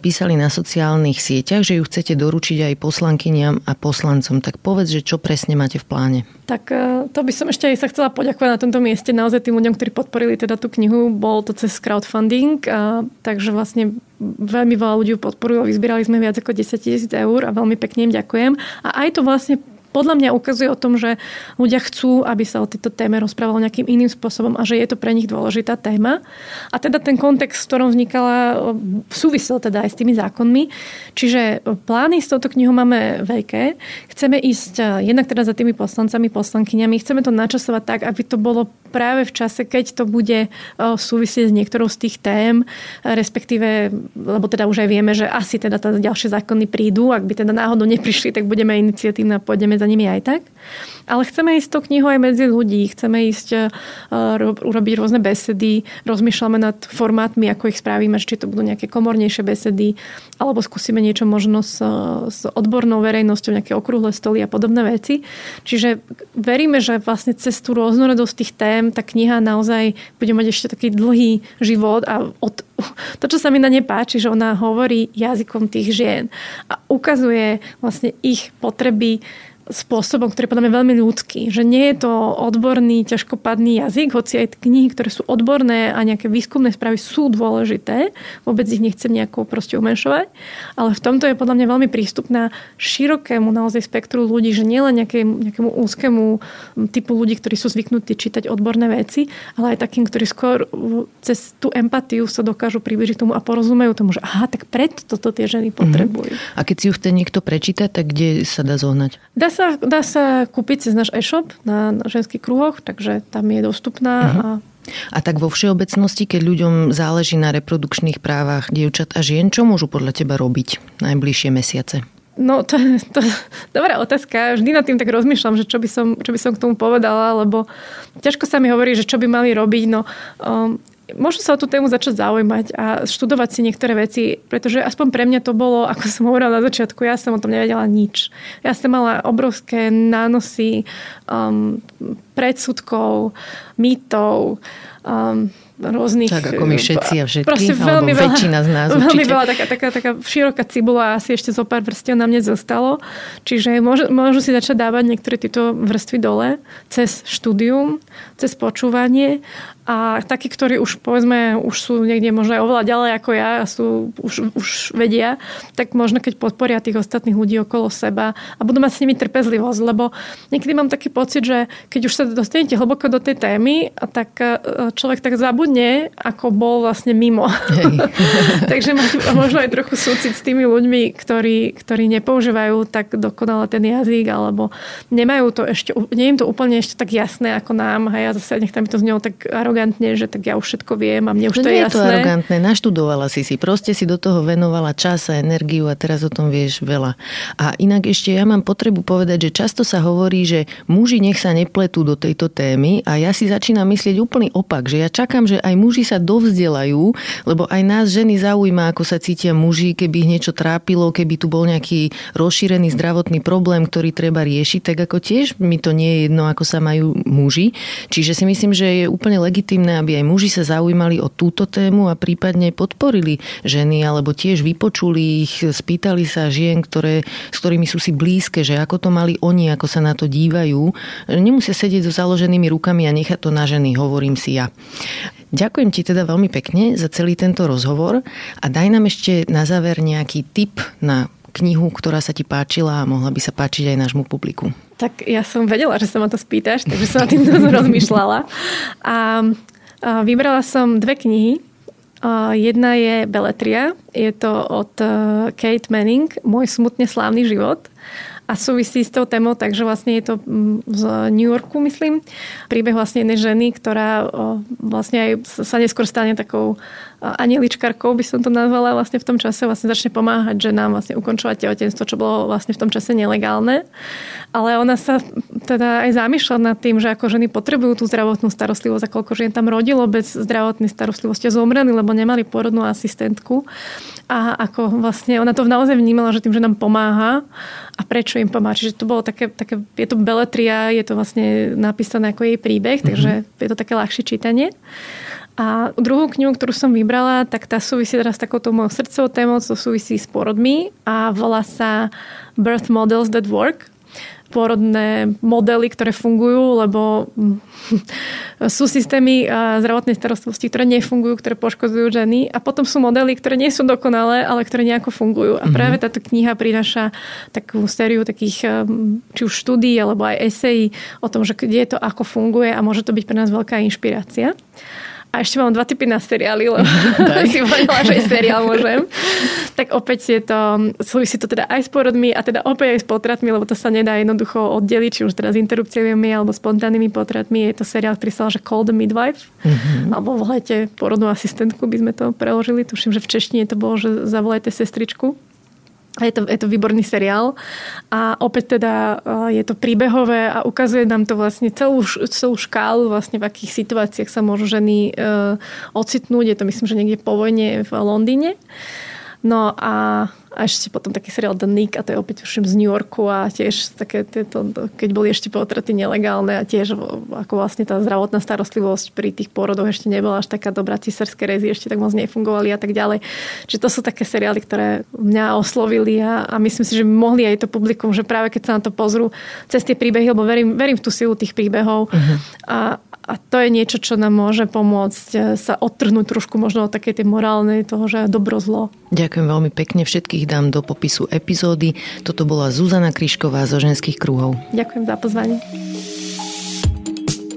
písali na sociálnych sieťach, že ju chcete doručiť aj poslankyni poslankyniam a poslancom. Tak povedz, že čo presne máte v pláne. Tak e, to by som ešte aj sa chcela poďakovať na tomto mieste naozaj tým ľuďom, ktorí podporili teda tú knihu. Bol to cez crowdfunding, a, takže vlastne veľmi veľa ľudí podporujú. Vyzbierali sme viac ako 10 tisíc eur a veľmi pekne im ďakujem. A aj to vlastne podľa mňa ukazuje o tom, že ľudia chcú, aby sa o tejto téme rozprávalo nejakým iným spôsobom a že je to pre nich dôležitá téma. A teda ten kontext, v ktorom vznikala, súvisel teda aj s tými zákonmi. Čiže plány s touto knihou máme veľké. Chceme ísť jednak teda za tými poslancami, poslankyňami. Chceme to načasovať tak, aby to bolo práve v čase, keď to bude súvisieť s niektorou z tých tém, respektíve, lebo teda už aj vieme, že asi teda ďalšie zákony prídu, ak by teda náhodou neprišli, tak budeme iniciatívne a pôjdeme za nimi aj tak. Ale chceme ísť to knihu aj medzi ľudí, chceme ísť uh, urobiť rôzne besedy, rozmýšľame nad formátmi, ako ich spravíme, či to budú nejaké komornejšie besedy, alebo skúsime niečo možno s, s odbornou verejnosťou, nejaké okrúhle stoly a podobné veci. Čiže veríme, že vlastne cez tú rôznorodosť tých tém tá kniha naozaj bude mať ešte taký dlhý život a od, to, čo sa mi na ne páči, že ona hovorí jazykom tých žien a ukazuje vlastne ich potreby spôsobom, ktorý je podľa mňa veľmi ľudský. Že nie je to odborný, ťažkopadný jazyk, hoci aj knihy, ktoré sú odborné a nejaké výskumné správy sú dôležité. Vôbec ich nechcem nejako proste umenšovať. Ale v tomto je podľa mňa veľmi prístupná širokému naozaj spektru ľudí, že nielen nejakému, nejakému úzkému typu ľudí, ktorí sú zvyknutí čítať odborné veci, ale aj takým, ktorí skôr cez tú empatiu sa dokážu približiť tomu a porozumejú tomu, že aha, tak preto toto tie ženy mhm. potrebujú. Mm-hmm. A keď si ju chce niekto prečítať, tak kde sa dá zohnať? Dá sa, dá sa kúpiť cez náš e-shop na, na ženských kruhoch, takže tam je dostupná. Uh-huh. A a tak vo všeobecnosti, keď ľuďom záleží na reprodukčných právach dievčat a žien, čo môžu podľa teba robiť najbližšie mesiace? No to, to dobrá otázka. Vždy nad tým tak rozmýšľam, že čo by som, čo by som k tomu povedala, lebo ťažko sa mi hovorí, že čo by mali robiť. No, um, možno sa o tú tému začať zaujímať a študovať si niektoré veci, pretože aspoň pre mňa to bolo, ako som hovorila na začiatku, ja som o tom nevedela nič. Ja som mala obrovské nánosy um, predsudkov, mýtov, um, rôznych... Tak ako my všetci a všetky, proste veľmi veľa, väčšina z nás Veľmi určite. veľa, taká, taká, taká široká cibula asi ešte zo pár vrstiev na mne zostalo. Čiže môžu, môžu si začať dávať niektoré tieto vrstvy dole cez štúdium, cez počúvanie a takí, ktorí už povedzme, už sú niekde možno aj oveľa ďalej ako ja a sú, už, už vedia, tak možno keď podporia tých ostatných ľudí okolo seba a budú mať s nimi trpezlivosť, lebo niekedy mám taký pocit, že keď už sa dostanete hlboko do tej témy, tak e, človek tak zabudne, ako bol vlastne mimo. Takže možno aj trochu súcit s tými ľuďmi, ktorí, ktorí nepoužívajú tak dokonale ten jazyk, alebo nemajú to ešte, nie im to úplne ešte tak jasné ako nám. A ja zase nech tam to znelo tak arogantne, že tak ja už všetko viem a mne už to, to je jasné. to arogantné, naštudovala si si, proste si do toho venovala čas a energiu a teraz o tom vieš veľa. A inak ešte ja mám potrebu povedať, že často sa hovorí, že muži nech sa nepletú do tejto témy a ja si začínam myslieť úplný opak, že ja čakám, že aj muži sa dovzdelajú, lebo aj nás ženy zaujíma, ako sa cítia muži, keby ich niečo trápilo, keby tu bol nejaký rozšírený zdravotný problém, ktorý treba riešiť, tak ako tiež mi to nie je jedno, ako sa majú muži. Čiže si myslím, že je úplne legitimné legitimné, aby aj muži sa zaujímali o túto tému a prípadne podporili ženy, alebo tiež vypočuli ich, spýtali sa žien, ktoré, s ktorými sú si blízke, že ako to mali oni, ako sa na to dívajú. Nemusia sedieť so založenými rukami a nechať to na ženy, hovorím si ja. Ďakujem ti teda veľmi pekne za celý tento rozhovor a daj nám ešte na záver nejaký tip na knihu, ktorá sa ti páčila a mohla by sa páčiť aj nášmu publiku. Tak ja som vedela, že sa ma to spýtaš, takže som na tým rozmýšľala. A, a vybrala som dve knihy. A jedna je Beletria. Je to od e, Kate Manning, Môj smutne slávny život a súvisí s tou témou, takže vlastne je to z New Yorku, myslím. Príbeh vlastne jednej ženy, ktorá vlastne aj sa neskôr stane takou anieličkarkou, by som to nazvala, vlastne v tom čase vlastne začne pomáhať ženám vlastne ukončovať tehotenstvo, čo bolo vlastne v tom čase nelegálne. Ale ona sa teda aj zamýšľa nad tým, že ako ženy potrebujú tú zdravotnú starostlivosť a koľko žien tam rodilo bez zdravotnej starostlivosti a zomreli, lebo nemali porodnú asistentku. A ako vlastne ona to naozaj vnímala, že tým, že nám pomáha a prečo im pomáha. Čiže to bolo také, také je to beletria, je to vlastne napísané ako jej príbeh, mm-hmm. takže je to také ľahšie čítanie. A druhú knihu, ktorú som vybrala, tak tá súvisí teraz s takouto mojou srdcovou témou, to súvisí s porodmi a volá sa Birth Models That Work pôrodné modely, ktoré fungujú, lebo sú systémy zdravotnej starostlivosti, ktoré nefungujú, ktoré poškodzujú ženy a potom sú modely, ktoré nie sú dokonalé, ale ktoré nejako fungujú. A práve mhm. táto kniha prináša takú sériu takých či už štúdií alebo aj esejí o tom, že kde to ako funguje a môže to byť pre nás veľká inšpirácia. A ešte mám dva typy na seriály, lebo si povedala, že seriál môžem. tak opäť je to, súvisí to teda aj s porodmi a teda opäť aj s potratmi, lebo to sa nedá jednoducho oddeliť, či už teda s interrupciami alebo spontánnymi potratmi. Je to seriál, ktorý sa že the Midwife, mm-hmm. alebo volajte porodnú asistentku, by sme to preložili. Tuším, že v češtine to bolo, že zavolajte sestričku. Je to, je to výborný seriál a opäť teda je to príbehové a ukazuje nám to vlastne celú, celú škálu vlastne v akých situáciách sa môžu ženy e, ocitnúť. Je to myslím, že niekde po vojne v Londýne. No a a ešte potom taký seriál The Nick a to je opäť všim z New Yorku a tiež také tieto, keď boli ešte potraty nelegálne a tiež ako vlastne tá zdravotná starostlivosť pri tých pôrodoch ešte nebola až taká dobrá, císarské rezy ešte tak moc nefungovali a tak ďalej. Čiže to sú také seriály, ktoré mňa oslovili a, a myslím si, že mohli aj to publikum, že práve keď sa na to pozrú cez tie príbehy, lebo verím, verím v tú silu tých príbehov uh-huh. a, a to je niečo, čo nám môže pomôcť e, sa odtrhnúť trošku možno od takej tej morálnej toho, že dobro zlo. Ďakujem veľmi pekne, všetkých dám do popisu epizódy. Toto bola Zuzana Kryšková zo ženských krúhov. Ďakujem za pozvanie.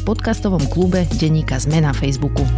v podcastovom klube Deníka Zme na Facebooku.